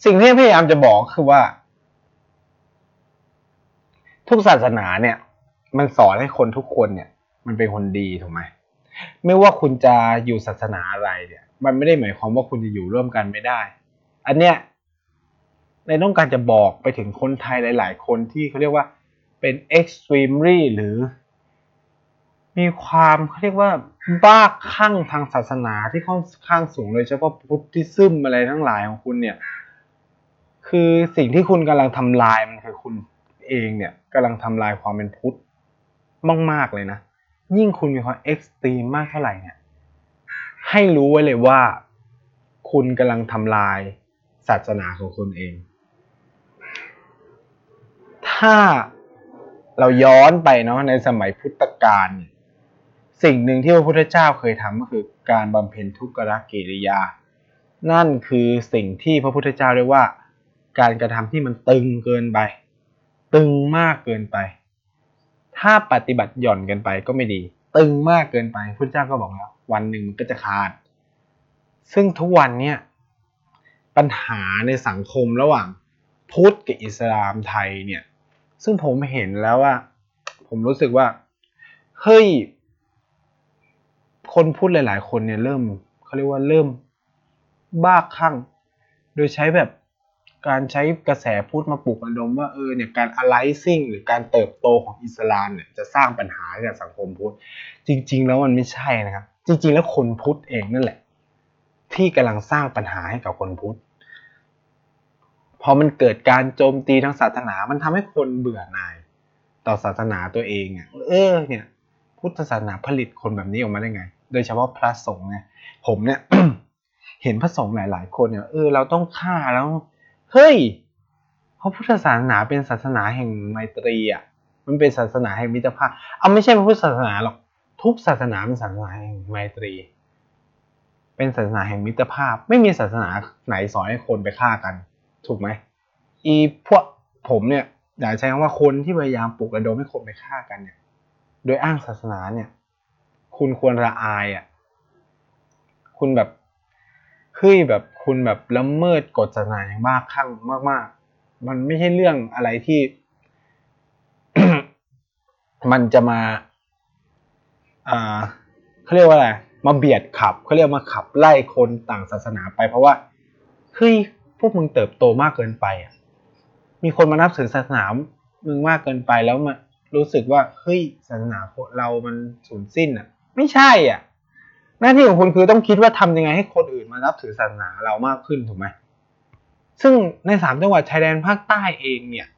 สิ่งที่พยายามจะบอกคือว่า ทุกศาสนาเนี่ย มันสอนให้คนทุกคนเนี่ย มันเป็นคนดีถูกไหมไม่ว่าคุณจะอยู่ศาสนาอะไรเนี่ย มันไม่ได้หมายความว่าคุณจะอยู่ร่วมกันไม่ได้ อันเนี้ยในต้องการจะบอกไปถึงคนไทยหลาย ๆ คนที่เขาเรียกว่าเป็น extremely หรือ มีความเขาเรียกว่าบ้าคลั่งทางศาสนาที่ค่อนข้างสูงเลยเฉพาะพุทธิซึมอะไรทั้งหลายของคุณเนี่ย คือสิ่งที่คุณกำลังทำลายมันคือคุณเองเนี่ยกำลังทำลายความเป็นพุทธมากๆเลยนะ ยิ่งคุณมีความเอ็กซ์ตรีมมากเท่าไหร่เนี่ย ให้รู้ไว้เลยว่า คุณกำลังทำลายศาสนาของคุณเอง ถ้าเราย้อนไปเนาะในสมัยพุทธกาลเนี่ย สิ่งหนึ่งที่พระพุทธเจ้าเคยทำก็คือการบำเพ็ญทุกขกิริยา นั่นคือสิ่งที่พระพุทธเจ้าเรียกว่า การกระทำที่มันตึงเกินไป ตึงมากเกินไป ถ้าปฏิบัติหย่อนเกินไปก็ไม่ดี ตึงมากเกินไปพระพุทธเจ้าก็บอกแล้ว วันหนึ่งมันก็จะขาด ซึ่งทุกวันเนี่ยปัญหาในสังคมระหว่างพุทธกับอิสลามไทยเนี่ย ซึ่งผมเห็นแล้วว่า ผมรู้สึกว่า เฮ้ย คนพูดหลาย ๆ คนเนี่ยเริ่มเขาเรียกว่าเริ่มบ้าคลั่ง โดยใช้แบบการใช้กระแสพูดมาปลุกระดมว่าเออเนี่ยการ arising หรือการเติบโตของอิสลามเนี่ยจะสร้างปัญหาให้กับสังคมพุทธจริง ๆ แล้วมันไม่ใช่นะครับ จริง ๆ แล้วคนพุทธเองนั่นแหละ ที่กำลังสร้างปัญหาให้กับคนพุทธพอมันเกิดการโจมตีทางศาสนา มันทำให้คนเบื่อหน่าย ต่อศาสนาตัวเองอะเออเนี่ย พุทธศาสนาผลิตคนแบบนี้ออกมาได้ไง โดยเฉพาะพระสงฆ์เนี่ยผมเนี่ย เห็นพระสงฆ์หลาย ๆ คนเนี่ยเออเราต้องฆ่าแล้วเฮ้ยเพราะพุทธศาสนาเป็นศาสนาแห่งไมตรีอะมันเป็นศาสนาแห่งมิตรภาพเอาไม่ใช่พระพุทธศาสนาหรอกทุกศาสนาเป็นศาสนาแห่งไมตรี เป็นศาสนาแห่งมิตรภาพ ไม่มีศาสนาไหนสอนให้คนไปฆ่ากัน ถูกไหมอีพวกผมเนี่ยอยากใช้คำว่าคนที่พยายามปลุกระดมให้คนไปฆ่ากันเนี่ย โดยอ้างศาสนาเนี่ย คุณควรละอายอะ คุณแบบเฮ้ยแบบคุณแบบละเมิดกฎศาสนาอย่างมากข้างมาก ๆ มันไม่ใช่เรื่องอะไรที่ มันจะมา อ่าเขาเรียกว่าอะไรมาเบียดขับเขาเรียกมาขับไล่คนต่างศาสนาไป เพราะว่าเฮ้ยพวกมึงเติบโตมากเกินไปอะ มีคนมานับถือศาสนามึงมากเกินไปแล้วมารู้สึกว่าเฮ้ยศาสนาเรามันสูญสิ้นอะ ไม่ใช่อะ หน้าที่ของคุณคือต้องคิดว่าทำยังไงให้คนอื่นมานับถือศาสนาเรามากขึ้นถูกไหมซึ่งในสามจังหวัดชายแดนภาคใต้เองเนี่ย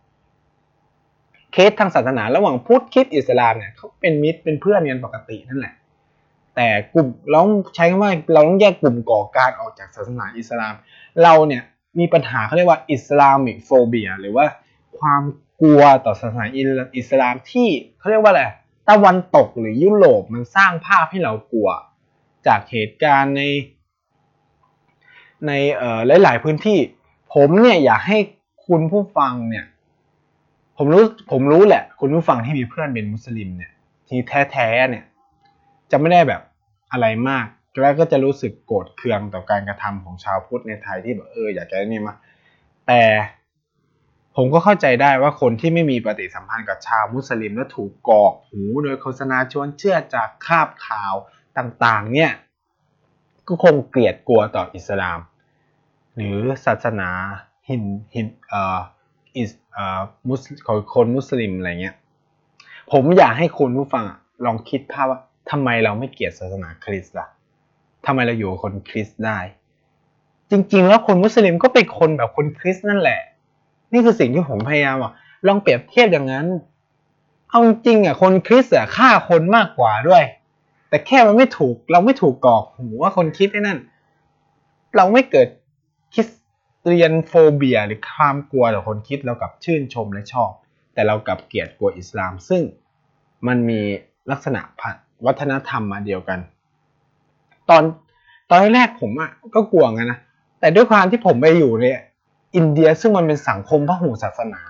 เคสทางศาสนาระหว่างพุทธคริสต์อิสลามเนี่ยเขาเป็นมิตรเป็นเพื่อนกันปกตินั่นแหละ แต่กลุ่มเราใช้คำว่าเราต้องแยกกลุ่มก่อการออกจากศาสนาอิสลาม เราเนี่ยมีปัญหาเขาเรียกว่า Islamic phobia หรือว่าความกลัวต่อศาสนาอิสลามที่เขาเรียกว่าอะไร ตะวันตกหรือยุโรปมันสร้างภาพให้เรากลัว จากเหตุการณ์ใน ในเอ่อหลาย ๆ พื้นที่ ผมเนี่ยอยากให้คุณผู้ฟังเนี่ย ผมรู้ผมรู้แหละ คุณผู้ฟังที่มีเพื่อนเป็นมุสลิมเนี่ย ที่แท้ ๆ เนี่ย จะไม่ได้แบบอะไรมากแล้วก็จะรู้สึกโกรธเคืองต่อการกระทำของชาวพุทธในไทยที่แบบเอออยากจะนี่มาแต่ ผมก็เข้าใจได้ว่าคนที่ไม่มีปฏิสัมพันธ์กับชาวมุสลิมและถูกกอกหูโดยโฆษณาชวนเชื่อจากคาบข่าวต่างๆ เนี่ย ก็คงเกลียดกลัวต่ออิสลาม หรือศาสนาฮินฮินเอ่ออิสเอ่อมุสของคนมุสลิมอะไรเงี้ย ผมอยากให้คุณผู้ฟังลองคิดภาพว่าทำไมเราไม่เกลียดศาสนาคริสต์ล่ะทำไมเราอยู่คนคริสต์ได้ จริงๆ แล้วคนมุสลิมก็เป็นคนแบบคนคริสต์นั่นแหละ นี่คือสิ่งที่ผมพยายามอะลองเปรียบเทียบอย่างนั้น เอาจริงอะคนคริสอะฆ่าคนมากกว่าด้วย แต่แค่มันไม่ถูก เราไม่ถูกกอกหูว่าคนคิดไอ้นั่น เราไม่เกิดคริสเตียนโฟเบีย หรือความกลัวต่อคนคิดเรากับชื่นชมและชอบ แต่เรากับเกลียดกลัวอิสลาม ซึ่งมันมีลักษณะวัฒนธรรมมาเดียวกัน ตอนตอนแรกผมอะก็กลัวกันนะแต่ด้วยความที่ผมไปอยู่เนี่ย อินเดียซึ่งมันเป็นสังคมพหุศาสนา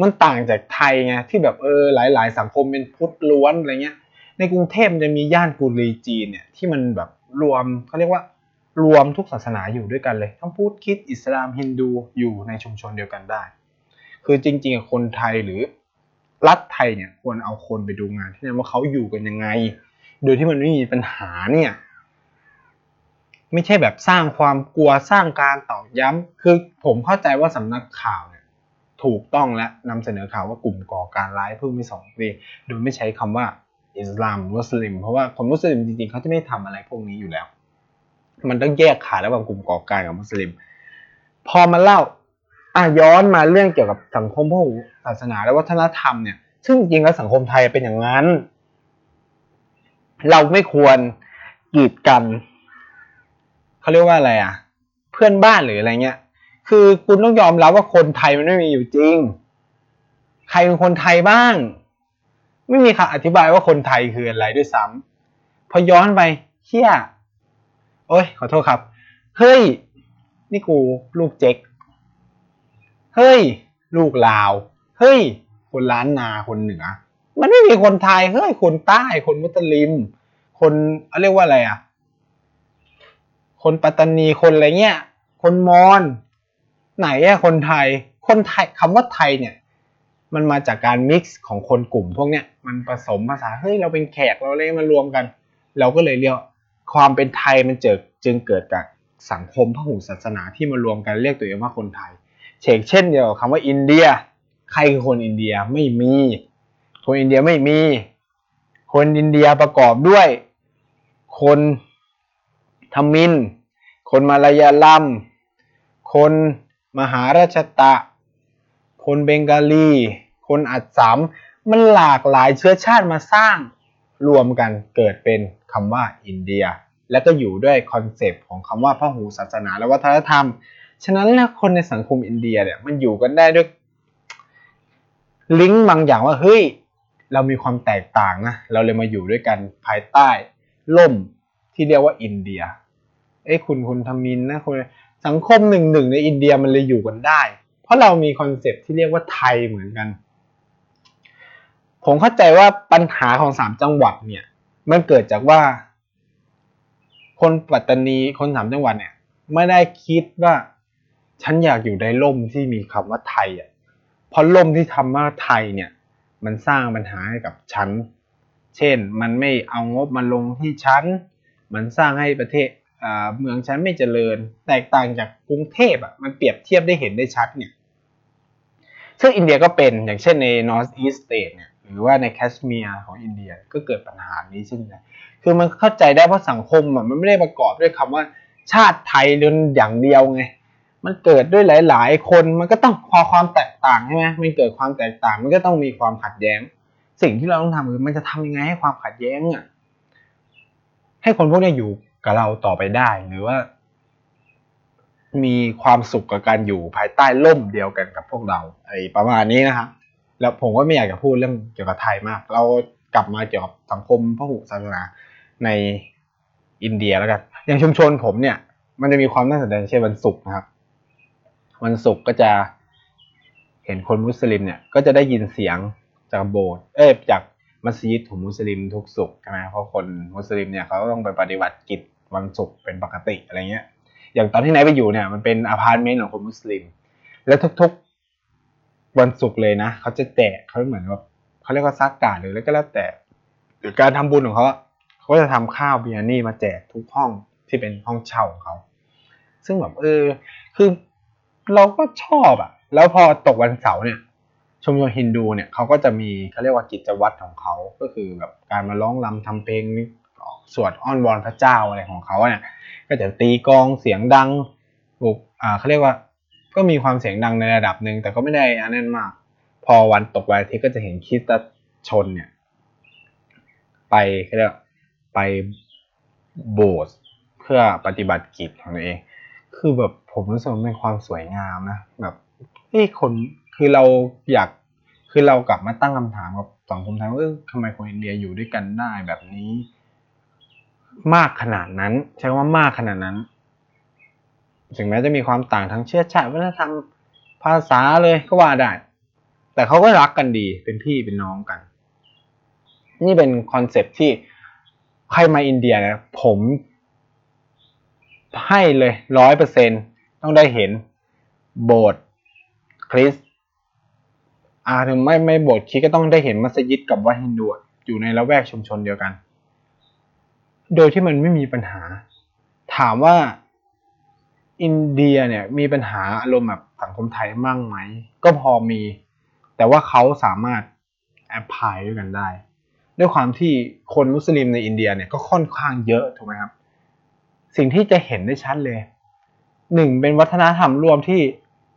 มันต่างจากไทยไงที่แบบเออหลาย ๆ สังคมเป็นพุทธล้วนอะไรเงี้ย ในกรุงเทพจะมีย่านกุลีจีนเนี่ยที่มันแบบรวมเขาเรียกว่ารวมทุกศาสนาอยู่ด้วยกันเลย ทั้งพุทธคริสต์อิสลามฮินดูอยู่ในชุมชนเดียวกันได้ คือจริงๆคนไทยหรือรัฐไทยเนี่ยควรเอาคนไปดูงานที่นั่นว่าเขาอยู่กันยังไง โดยที่มันไม่มีปัญหาเนี่ย ไม่ใช่แบบสร้างความกลัวสร้างการตอกย้ำคือผมเข้าใจว่าสำนักข่าวเนี่ยถูกต้องและนำเสนอข่าวว่ากลุ่มก่อการร้ายเพิ่งมีสองปีโดยไม่ใช้คำว่าอิสลามมุสลิม เพราะว่าคนมุสลิมจริงๆเขาจะไม่ทำอะไรพวกนี้อยู่แล้ว มันต้องแยกขาดระหว่างกลุ่มก่อการกับมุสลิม พอมาเล่าอะย้อนมาเรื่องเกี่ยวกับสังคมพหุศาสนาและวัฒนธรรมเนี่ย ซึ่งจริงแล้วสังคมไทยเป็นอย่างนั้น เราไม่ควรกีดกัน เขาเรียกว่าอะไรอะ เพื่อนบ้านหรืออะไรเงี้ย คือคุณต้องยอมรับว่าคนไทยมันไม่มีอยู่จริง ใครเป็นคนไทยบ้าง ไม่มีคำอธิบายว่าคนไทยคืออะไรด้วยซ้ำพอย้อนไปเฮียโอ้ยขอโทษครับ เฮ้ย นี่กูลูกเจ๊กเฮ้ย ลูกลาว เฮ้ย คนล้านนาคนเหนือ มันไม่มีคนไทย เฮ้ย คนใต้ คนมุสลิม คนเขาเรียกว่าอะไรอะ คนปัตตานีคนอะไรเงี้ย คนมอญไหนอะคนไทย คนไทยคำว่าไทยเนี่ย มันมาจากการมิกซ์ของคนกลุ่มพวกเนี้ยมันผสมภาษาเฮ้ยเราเป็นแขกเราเลยมารวมกัน เราก็เลยเรียกความเป็นไทยมันเจอจึงเกิดจากสังคมพหุศาสนาที่มารวมกันเรียกตัวเองว่าคนไทย เชกเช่นเดียวกับคำว่าอินเดีย ใครคือคนอินเดียไม่มี คนอินเดียไม่มี คนอินเดียประกอบด้วย คน ทมิฬ คนมาลายาลัม คนมหาราษฏระ คนเบงกาลี คนอัสสัมมันหลากหลายเชื้อชาติมาสร้างรวมกันเกิดเป็นคำว่าอินเดีย และก็อยู่ด้วย concept ของคำว่าพหูศาสนาและวัฒนธรรม ฉะนั้นแล้วคนในสังคมอินเดียเนี่ยมันอยู่กันได้ด้วยลิงก์บางอย่างว่าเฮ้ยเรามีความแตกต่างนะ เราเลยมาอยู่ด้วยกันภายใต้ล่มที่เรียกว่าอินเดีย เอ้คุณคุณทมินนะคุณสังคมหนึ่งหนึ่งในอินเดียมันเลยอยู่กันได้ เพราะเรามีคอนเซปต์ที่เรียกว่าไทยเหมือนกัน ผมเข้าใจว่าปัญหาของสามจังหวัดเนี่ย มันเกิดจากว่า คนปัตตานีคนสามจังหวัดเนี่ย ไม่ได้คิดว่า ฉันอยากอยู่ในร่มที่มีคำว่าไทยอะเพราะร่มที่ทำว่าไทยเนี่ย มันสร้างปัญหาให้กับฉัน เช่น มันไม่เอางบมาลงที่ฉัน มันสร้างให้ประเทศ เมืองฉันไม่เจริญ แตกต่างจากกรุงเทพอะมันเปรียบเทียบได้เห็นได้ชัดเนี่ยซึ่งอินเดียก็เป็นอย่างเช่นใน North East State เนี่ยหรือว่าในแคชเมียร์ของอินเดียก็เกิดปัญหานี้ซึ่งคือมันเข้าใจได้เพราะสังคมอะมันไม่ได้ประกอบด้วยคำว่าชาติไทยเดินอย่างเดียวไง มันเกิดด้วยหลาย ๆ คนมันก็ต้องพอความแตกต่างใช่ไหมมันเกิดความแตกต่างมันก็ต้องมีความขัดแย้ง สิ่งที่เราต้องทำคือมันจะทำยังไงให้ความขัดแย้งอะให้คนพวกนี้อยู่ กับเราต่อไปได้หรือว่า มีความสุขกับการอยู่ภายใต้ร่มเดียวกันกับพวกเราไอ้ประมาณนี้นะครับแล้วผมก็ไม่อยากจะพูดเรื่องเกี่ยวกับไทยมาก เรากลับมาเกี่ยวกับสังคมพหุศาสนาในอินเดียแล้วกัน อย่างชุมชนผมเนี่ย มันจะมีความน่าสนใจเช่นวันศุกร์นะครับ วันศุกร์ก็จะเห็นคนมุสลิมเนี่ย ก็จะได้ยินเสียงจากโบสถ์เอ้ยจากมัสยิดของมุสลิมทุกศุกร์ใช่ไหมเพราะคนมุสลิมเนี่ยเขาต้องไปปฏิบัติกิจ วันศุกร์เป็นปกติอะไรเงี้ย อย่างตอนที่นายไปอยู่เนี่ยมันเป็นอพาร์ตเมนต์ของคนมุสลิม แล้วทุกๆวันศุกร์เลยนะเขาจะแจกเขาเหมือนแบบเขาเรียกว่าซะกาตหรืออะไรก็แล้วแต่หรือการทำบุญของเขาเขาก็จะทำข้าวบิรยานีมาแจกทุกห้องที่เป็นห้องเช่าของเขา ซึ่งแบบเออ คือเราก็ชอบอะแล้วพอตกวันเสาร์เนี่ยชมรมฮินดูเนี่ยเขาก็จะมีเขาเรียกว่ากิจวัตรของเขาก็คือแบบการมาร้องรำทำเพลง สวดอ้อนวอนพระเจ้าอะไรของเขาเนี่ยก็จะตีกองเสียงดังบุกอ่าเขาเรียกว่า ก็มีความเสียงดังในระดับหนึ่งแต่ก็ไม่ได้อันนั้นมาก พอวันตกวันอาทิตย์ก็จะเห็นคริสตชนเนี่ย ไปเขาเรียกไปโบสถ์เพื่อปฏิบัติกิจของตัวเอง คือแบบผมรู้สึกมันเป็นความสวยงามนะแบบเฮ้คนคือเราอยากคือเรากลับมาตั้งคำถามกับสังคมไทยว่าเออทำไมคนอินเดียอยู่ด้วยกันได้แบบนี้ มากขนาดนั้น ใช้ว่ามากขนาดนั้น ถึงแม้จะมีความต่างทางเชื้อชาติวัฒนธรรมภาษาเลยก็ว่าได้ แต่เขาก็รักกันดีเป็นพี่เป็นน้องกัน นี่เป็น concept ที่ใครมาอินเดียนะผมให้เลยร้อยเปอร์เซ็นต์ต้องได้เห็นโบสถ์คริสต์อ่าถึงไม่ไม่โบสถ์คริสต์ก็ต้องได้เห็นมัสยิดกับวัดฮินดูอยู่ในละแวกชุมชนเดียวกัน โดยที่มันไม่มีปัญหา ถามว่าอินเดียเนี่ยมีปัญหาอารมณ์แบบสังคมไทยมั่งไหม ก็พอมี แต่ว่าเขาสามารถแอพพลายด้วยกันได้ ด้วยความที่คนมุสลิมในอินเดียเนี่ยก็ค่อนข้างเยอะถูกไหมครับ สิ่งที่จะเห็นได้ชัดเลยหนึ่งเป็นวัฒนธรรมรวมที่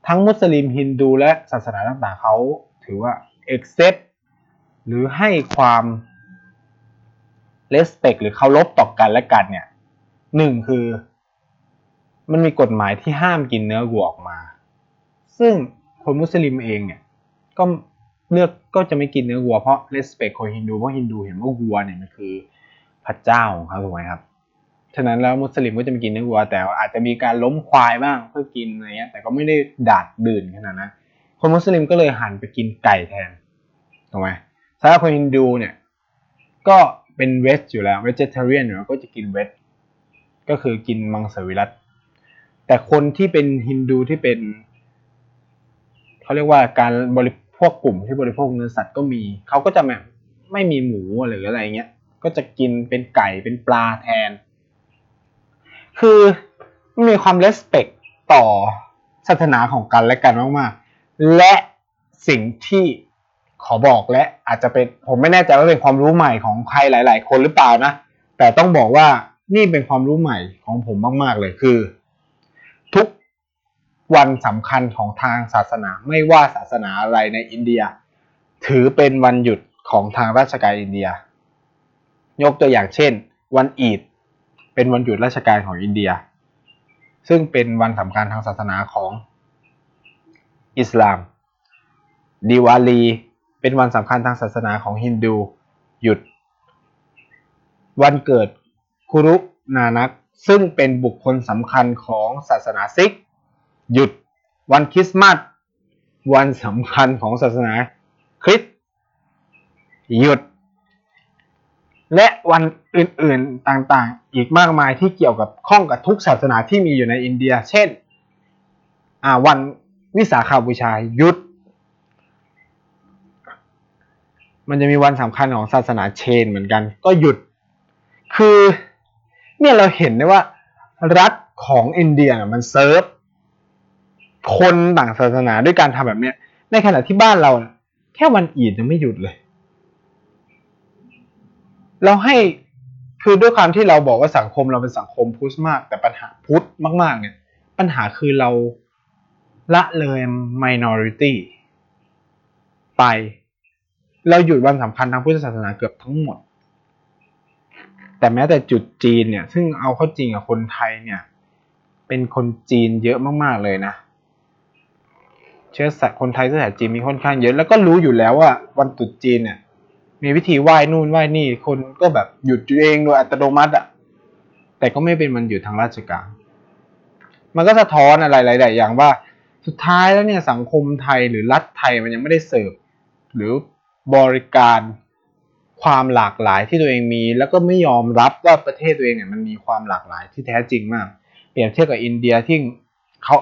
ทั้งมุสลิมฮินดูและศาสนาต่างๆเขาถือว่า accept หรือให้ความ respect หรือเคารพต่อกันและกันเนี่ยหนึ่งคือ มันมีกฎหมายที่ห้ามกินเนื้อวัวออกมา ซึ่งคนมุสลิมเองเนี่ยก็เลือกก็จะไม่กินเนื้อวัวเพราะ respect คนฮินดูเพราะฮินดูเห็นว่าวัวเนี่ยมันคือพระเจ้าของเขาถูกไหมครับฉะนั้นแล้วมุสลิมก็จะไม่กินเนื้อวัว แต่อาจจะมีการล้มควายบ้างเพื่อกินอะไรเงี้ยแต่ก็ไม่ได้ดาดดื่นขนาดนั้นคนมุสลิมก็เลยหันไปกินไก่แทนถูกไหมสำหรับคนฮินดูเนี่ยก็ เป็นเวจอยู่แล้ว vegetarian อยู่แล้วก็จะกินเวจก็คือกินมังสวิรัตแต่คนที่เป็นฮินดูที่เป็นเขาเรียกว่าการบริพวกกลุ่มที่บริโภคเนื้อสัตว์ก็มี เขาก็จะแบบไม่มีหมูหรืออะไรเงี้ย ก็จะกินเป็นไก่เป็นปลาแทน คือมีความเลสเปกต่อศาสนาของกันและกันมากๆ และสิ่งที่ ขอบอกและอาจจะเป็นผมไม่แน่ใจว่าเป็นความรู้ใหม่ของใครหลาย ๆ คนหรือเปล่านะ แต่ต้องบอกว่านี่เป็นความรู้ใหม่ของผมมาก ๆ เลยคือ ทุกวันสำคัญของทางศาสนาไม่ว่าศาสนาอะไรในอินเดีย ถือเป็นวันหยุดของทางราชการอินเดีย ยกตัวอย่างเช่น วันอีดเป็นวันหยุดราชการของอินเดีย ซึ่งเป็นวันสำคัญทางศาสนาของอิสลามดิวาลี เป็นวันสำคัญทางศาสนาของฮินดู หยุด วันเกิดคุรุนานัก ซึ่งเป็นบุคคลสำคัญของศาสนาซิก หยุด วันคริสต์มาส วันสำคัญของศาสนาคริสต์หยุด และวันอื่นๆต่างๆ อีกมากมายที่เกี่ยวกับข้องกับทุกศาสนาที่มีอยู่ในอินเดีย เช่นวันวิสาขาบูชาหยุด มันจะมีวันสำคัญของศาสนาเชนเหมือนกัน ก็หยุด คือเนี่ยเราเห็นได้ว่า รัฐของอินเดียมันเซิร์ฟคนต่างศาสนาด้วยการทำแบบเนี้ย ในขณะที่บ้านเราแค่วันอีดยังไม่หยุดเลย เราให้คือด้วยความที่เราบอกว่าสังคมเราเป็นสังคมพุทธมาก แต่ปัญหาพุทธมาก ๆ เนี่ย ปัญหาคือเราละเลย minority ไป เราหยุดวันสำคัญทางพุทธศาสนาเกือบทั้งหมด แต่แม้แต่จุดจีนเนี่ย ซึ่งเอาเข้าจริงอะคนไทยเนี่ย เป็นคนจีนเยอะมากๆเลยนะ เชื้อสายคนไทยเชื้อสายจีนมีค่อนข้างเยอะ แล้วก็รู้อยู่แล้วว่าวันตรุษจีนเนี่ย มีวิธีไหว้นู่นไหว้นี่ คนก็แบบหยุดเองโดยอัตโนมัติอะแต่ก็ไม่เป็นมันหยุดทางราชการ มันก็สะท้อนอะไรหลาย ๆ อย่างว่า สุดท้ายแล้วเนี่ยสังคมไทยหรือรัฐไทยมันยังไม่ได้เสิร์ฟหรือ บริการความหลากหลายที่ตัวเองมี แล้วก็ไม่ยอมรับว่าประเทศตัวเองเนี่ยมันมีความหลากหลายที่แท้จริงมาก เปรียบเทียบกับอินเดียที่เขา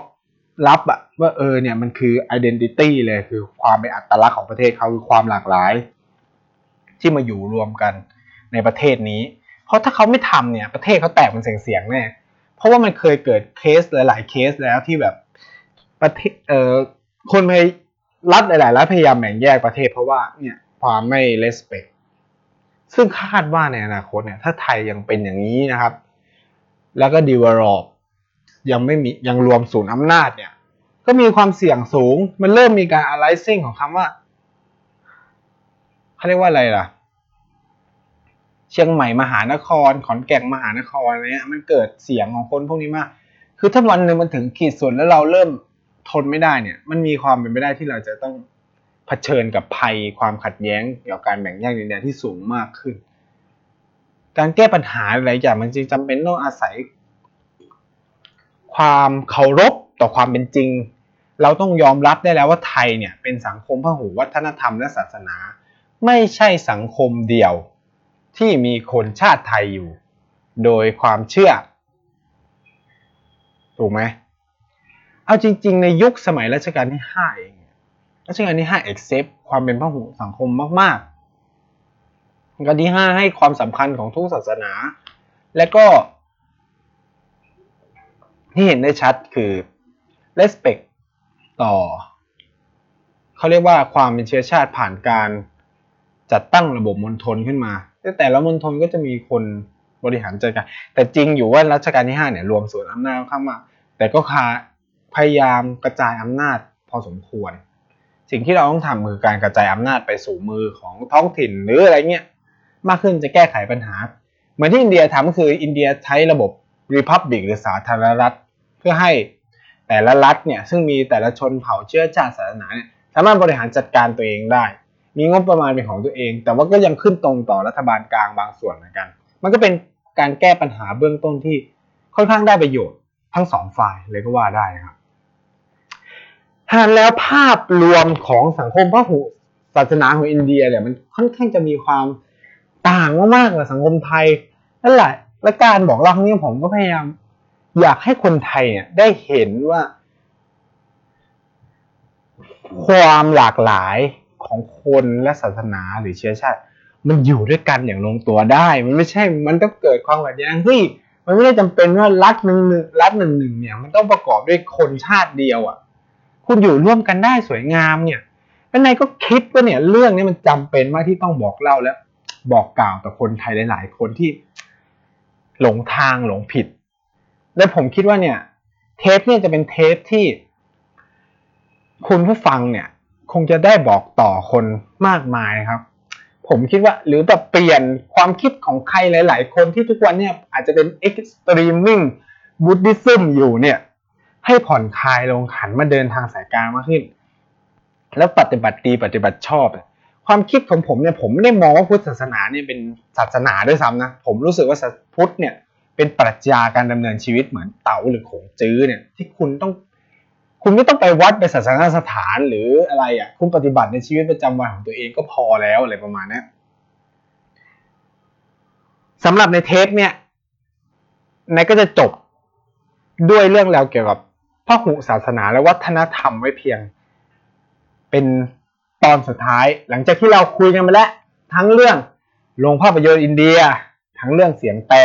รับอะว่าเออเนี่ยมันคือ identity เลยคือความเป็นอัตลักษณ์ของประเทศเขาคือความหลากหลาย ที่มาอยู่รวมกันในประเทศนี้ เพราะถ้าเขาไม่ทำเนี่ยประเทศเขาแตกเป็นเสียงๆแน่เพราะว่ามันเคยเกิดเคสหลาย ๆ เคสแล้วที่แบบประเทศเออคนพย รัฐหลายๆรัฐพยายามแบ่งแยกประเทศเพราะว่าเนี่ยความไม่ respect ซึ่งคาดว่าในอนาคตเนี่ยถ้าไทยยังเป็นอย่างนี้นะครับ แล้วก็ develop ยังไม่มียังรวมศูนย์อำนาจเนี่ย ก็มีความเสี่ยงสูง มันเริ่มมีการ arising ของคำว่าเขาเรียกว่าอะไรล่ะ เชียงใหม่มหานคร ขอนแก่นมหานครอะไรเนี้ยมันเกิดเสียงของคนพวกนี้มาก คือถ้าวันหนึ่งมันถึงขีดสุดแล้วเราเริ่ม ทนไม่ได้เนี่ย มันมีความเป็นไปได้ที่เราจะต้องเผชิญกับภัยความขัดแย้งเกี่ยวกับการแบ่งแยกดินแดนที่สูงมากขึ้น การแก้ปัญหาหลายอย่างมันจึงจำเป็นต้องอาศัย ความเคารพต่อความเป็นจริง เราต้องยอมรับได้แล้วว่าไทยเนี่ยเป็นสังคมพหุวัฒนธรรมและศาสนา ไม่ใช่สังคมเดียวที่มีคนชาติไทยอยู่ โดยความเชื่อ ถูกไหม เอาจริง ๆ ในยุคสมัยรัชกาลที่ห้าเองรัชกาลที่ห้า accept ความเป็นพหุสังคมมากๆรัชกาลที่ห้าให้ความสำคัญของทุกศาสนา และก็ ที่เห็นได้ชัดคือ respect ต่อ เขาเรียกว่าความเป็นเชื้อชาติผ่านการจัดตั้งระบบมณฑลขึ้นมา แต่ละมณฑลก็จะมีคนบริหารจัดการ แต่จริงอยู่ว่ารัชกาลที่ห้าเนี่ยรวมส่วนอำนาจข้างมา แต่ก็คา พยายามกระจายอำนาจพอสมควร สิ่งที่เราต้องทำคือการกระจายอำนาจไปสู่มือของท้องถิ่นหรืออะไรเงี้ยมากขึ้นจะแก้ไขปัญหา เหมือนที่อินเดียทำก็คืออินเดียใช้ระบบรีพับบิกหรือสาธารณรัฐ เพื่อให้แต่ละรัฐเนี่ยซึ่งมีแต่ละชนเผ่าเชื้อชาติศาสนาเนี่ยสามารถบริหารจัดการตัวเองได้ มีงบประมาณเป็นของตัวเอง แต่ว่าก็ยังขึ้นตรงต่อรัฐบาลกลางบางส่วนเหมือนกัน มันก็เป็นการแก้ปัญหาเบื้องต้นที่ค่อนข้างได้ประโยชน์ทั้งสองฝ่ายเลยก็ว่าได้ครับ หากแล้วภาพรวมของสังคมพหุศาสนาของอินเดียเนี่ยมันค่อนข้างจะมีความต่างมากๆกับสังคมไทยนั่นแหละและการบอกเล่าครั้งนี้ผมก็พยายาม อยากให้คนไทยเนี่ยได้เห็นว่า ความหลากหลายของคนและศาสนาหรือเชื้อชาติ มันอยู่ด้วยกันอย่างลงตัวได้ มันไม่ใช่ มันต้องเกิดความขัดแย้งเฮ้ยมันไม่ได้จำเป็นว่ารัฐหนึ่งรัฐหนึ่งหนึ่งเนี่ย มันต้องประกอบด้วยคนชาติเดียวอะ คุณอยู่ร่วมกันได้สวยงามเนี่ยแล้วนายก็คิดว่าเนี่ยเรื่องนี้มันจำเป็นมากที่ต้องบอกเล่าแล้วบอกกล่าวต่อคนไทยหลาย ๆ คนที่หลงทางหลงผิด และผมคิดว่าเนี่ย เทปเนี่ยจะเป็นเทปที่ คุณผู้ฟังเนี่ย คงจะได้บอกต่อคนมากมายครับ ผมคิดว่าหรือแบบเปลี่ยนความคิดของใครหลาย ๆ คนที่ทุกวันเนี่ยอาจจะเป็น extreming Buddhism อยู่เนี่ย ให้ผ่อนคลายลงขันมาเดินทางสายกลางมากขึ้น แล้วปฏิบัติดีปฏิบัติชอบ ความคิดของผมเนี่ยผมไม่ได้มองว่าพุทธศาสนาเนี่ยเป็นศาสนาด้วยซ้ำนะผมรู้สึกว่าพุทธเนี่ยเป็นปรัชญาการดำเนินชีวิตเหมือนเต๋าหรือขงจื้อเนี่ยที่คุณต้อง คุณไม่ต้องไปวัดไปศาสนาสถานหรืออะไรอะคุณปฏิบัติในชีวิตประจำวันของตัวเองก็พอแล้วอะไรประมาณนี้สำหรับในเทปเนี่ยนายก็จะจบด้วยเรื่องราวเกี่ยวกับ พหุศาสนาและวัฒนธรรมไว้เพียง เป็นตอนสุดท้าย หลังจากที่เราคุยกันมาแล้ว ทั้งเรื่องโรงภาพยนตร์อินเดีย ทั้งเรื่องเสียงแปล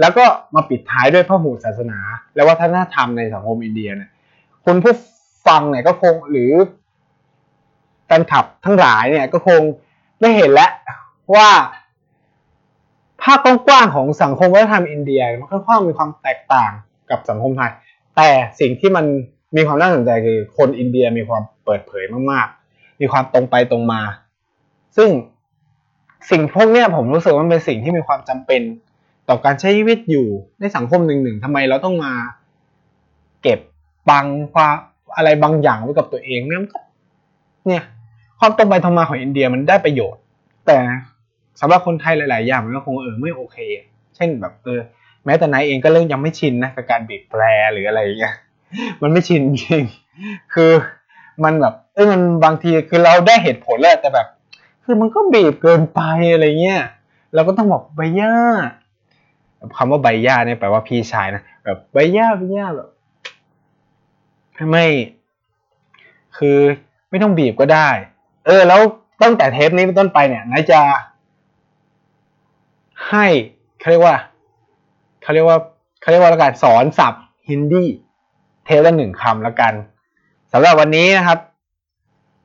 แล้วก็มาปิดท้ายด้วยพหุศาสนา และวัฒนธรรมในสังคมอินเดียเนี่ยคุณผู้ฟังเนี่ยก็คงหรือแฟนคลับทั้งหลายเนี่ยก็คงได้เห็นแล้วว่าภาพกว้างๆของสังคมวัฒนธรรมอินเดียมันค่อนข้างมีความแตกต่างกับสังคมไทย แต่สิ่งที่มันมีความน่าสนใจคือคนอินเดียมีความเปิดเผยมากๆ มีความตรงไปตรงมา ซึ่งสิ่งพวกนี้ผมรู้สึกว่ามันเป็นสิ่งที่มีความจำเป็นต่อการใช้ชีวิตอยู่ในสังคมหนึ่งหนึ่งทำไมเราต้องมา เก็บบังความอะไรบางอย่างไว้กับตัวเองเนี่ยเนี่ยความตรงไปตรงมาของอินเดียมันได้ประโยชน์ แต่สำหรับคนไทยหลาย ๆ อย่างมันก็คงเออไม่โอเค เช่นแบบเออ แม้แต่นายเองก็เริ่มยังไม่ชินนะกับการบีบแตรหรืออะไรอย่างเงี้ยมันไม่ชินจริงคือมันแบบเออมันบางทีคือเราได้เหตุผลแล้วแต่แบบ คือมันก็บีบเกินไปอะไรเงี้ยเราก็ต้องบอกใบหญ้าคำว่าใบหญ้าเนี่ยแปลว่าพี่ชายนะแบบใบหญ้าใบหญ้าแบบไม่คือไม่ต้องบีบก็ได้ เออ แล้วตั้งแต่เทปนี้เป็นต้นไปเนี่ยนายจะให้เขาเรียกว่า เขาเรียกว่าเขาเรียกว่าละกันสอนศัพท์ฮินดีเทปละหนึ่งคำละกันสำหรับวันนี้นะครับ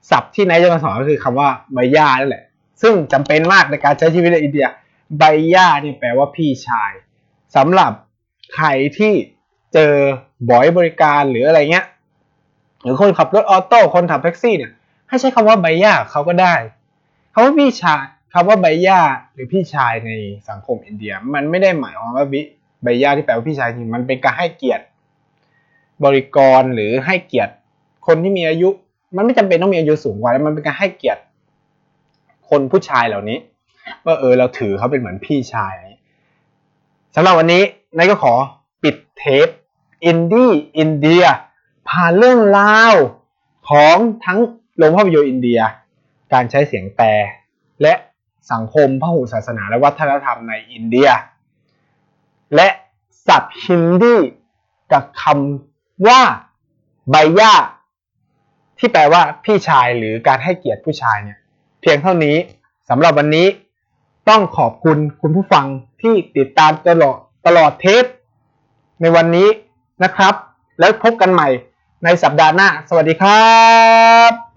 ศัพท์ที่นายจะมาสอนก็คือคำว่าใบหญ้านั่นแหละ ซึ่งจำเป็นมากในการใช้ชีวิตในอินเดียใบหญ้านี่แปลว่าพี่ชายสำหรับใครที่เจอบอยบริการหรืออะไรเงี้ย หรือคนขับรถออโต้คนขับแท็กซี่เนี่ยให้ใช้คำว่าใบหญ้าเขาก็ได้คำว่าพี่ชายคำว่าใบหญ้าหรือพี่ชายในสังคมอินเดีย มันไม่ได้หมายความว่า ใบหญ้าที่แปลว่าพี่ชายจริงมันเป็นการให้เกียรติ บริกรหรือให้เกียรติ คนที่มีอายุ มันไม่จำเป็นต้องมีอายุสูงกว่าแล้วมันเป็นการให้เกียรติ คนผู้ชายเหล่านี้ว่าเออเราถือเขาเป็นเหมือนพี่ชายสำหรับวันนี้นายก็ขอปิดเทปอินดี้อินเดียผ่านเรื่องราวของทั้งโรงภาพยนตร์อินเดีย การใช้เสียงแปลและสังคมพหุศาสนาและวัฒนธรรมในอินเดีย และศัพท์ฮินดีกับคำว่าใบหญ้าที่แปลว่าพี่ชายหรือการให้เกียรติผู้ชายเนี่ย เพียงเท่านี้สำหรับวันนี้ต้องขอบคุณคุณผู้ฟังที่ติดตามตลอดตลอดเทปในวันนี้นะครับ แล้วพบกันใหม่ในสัปดาห์หน้า สวัสดีครับ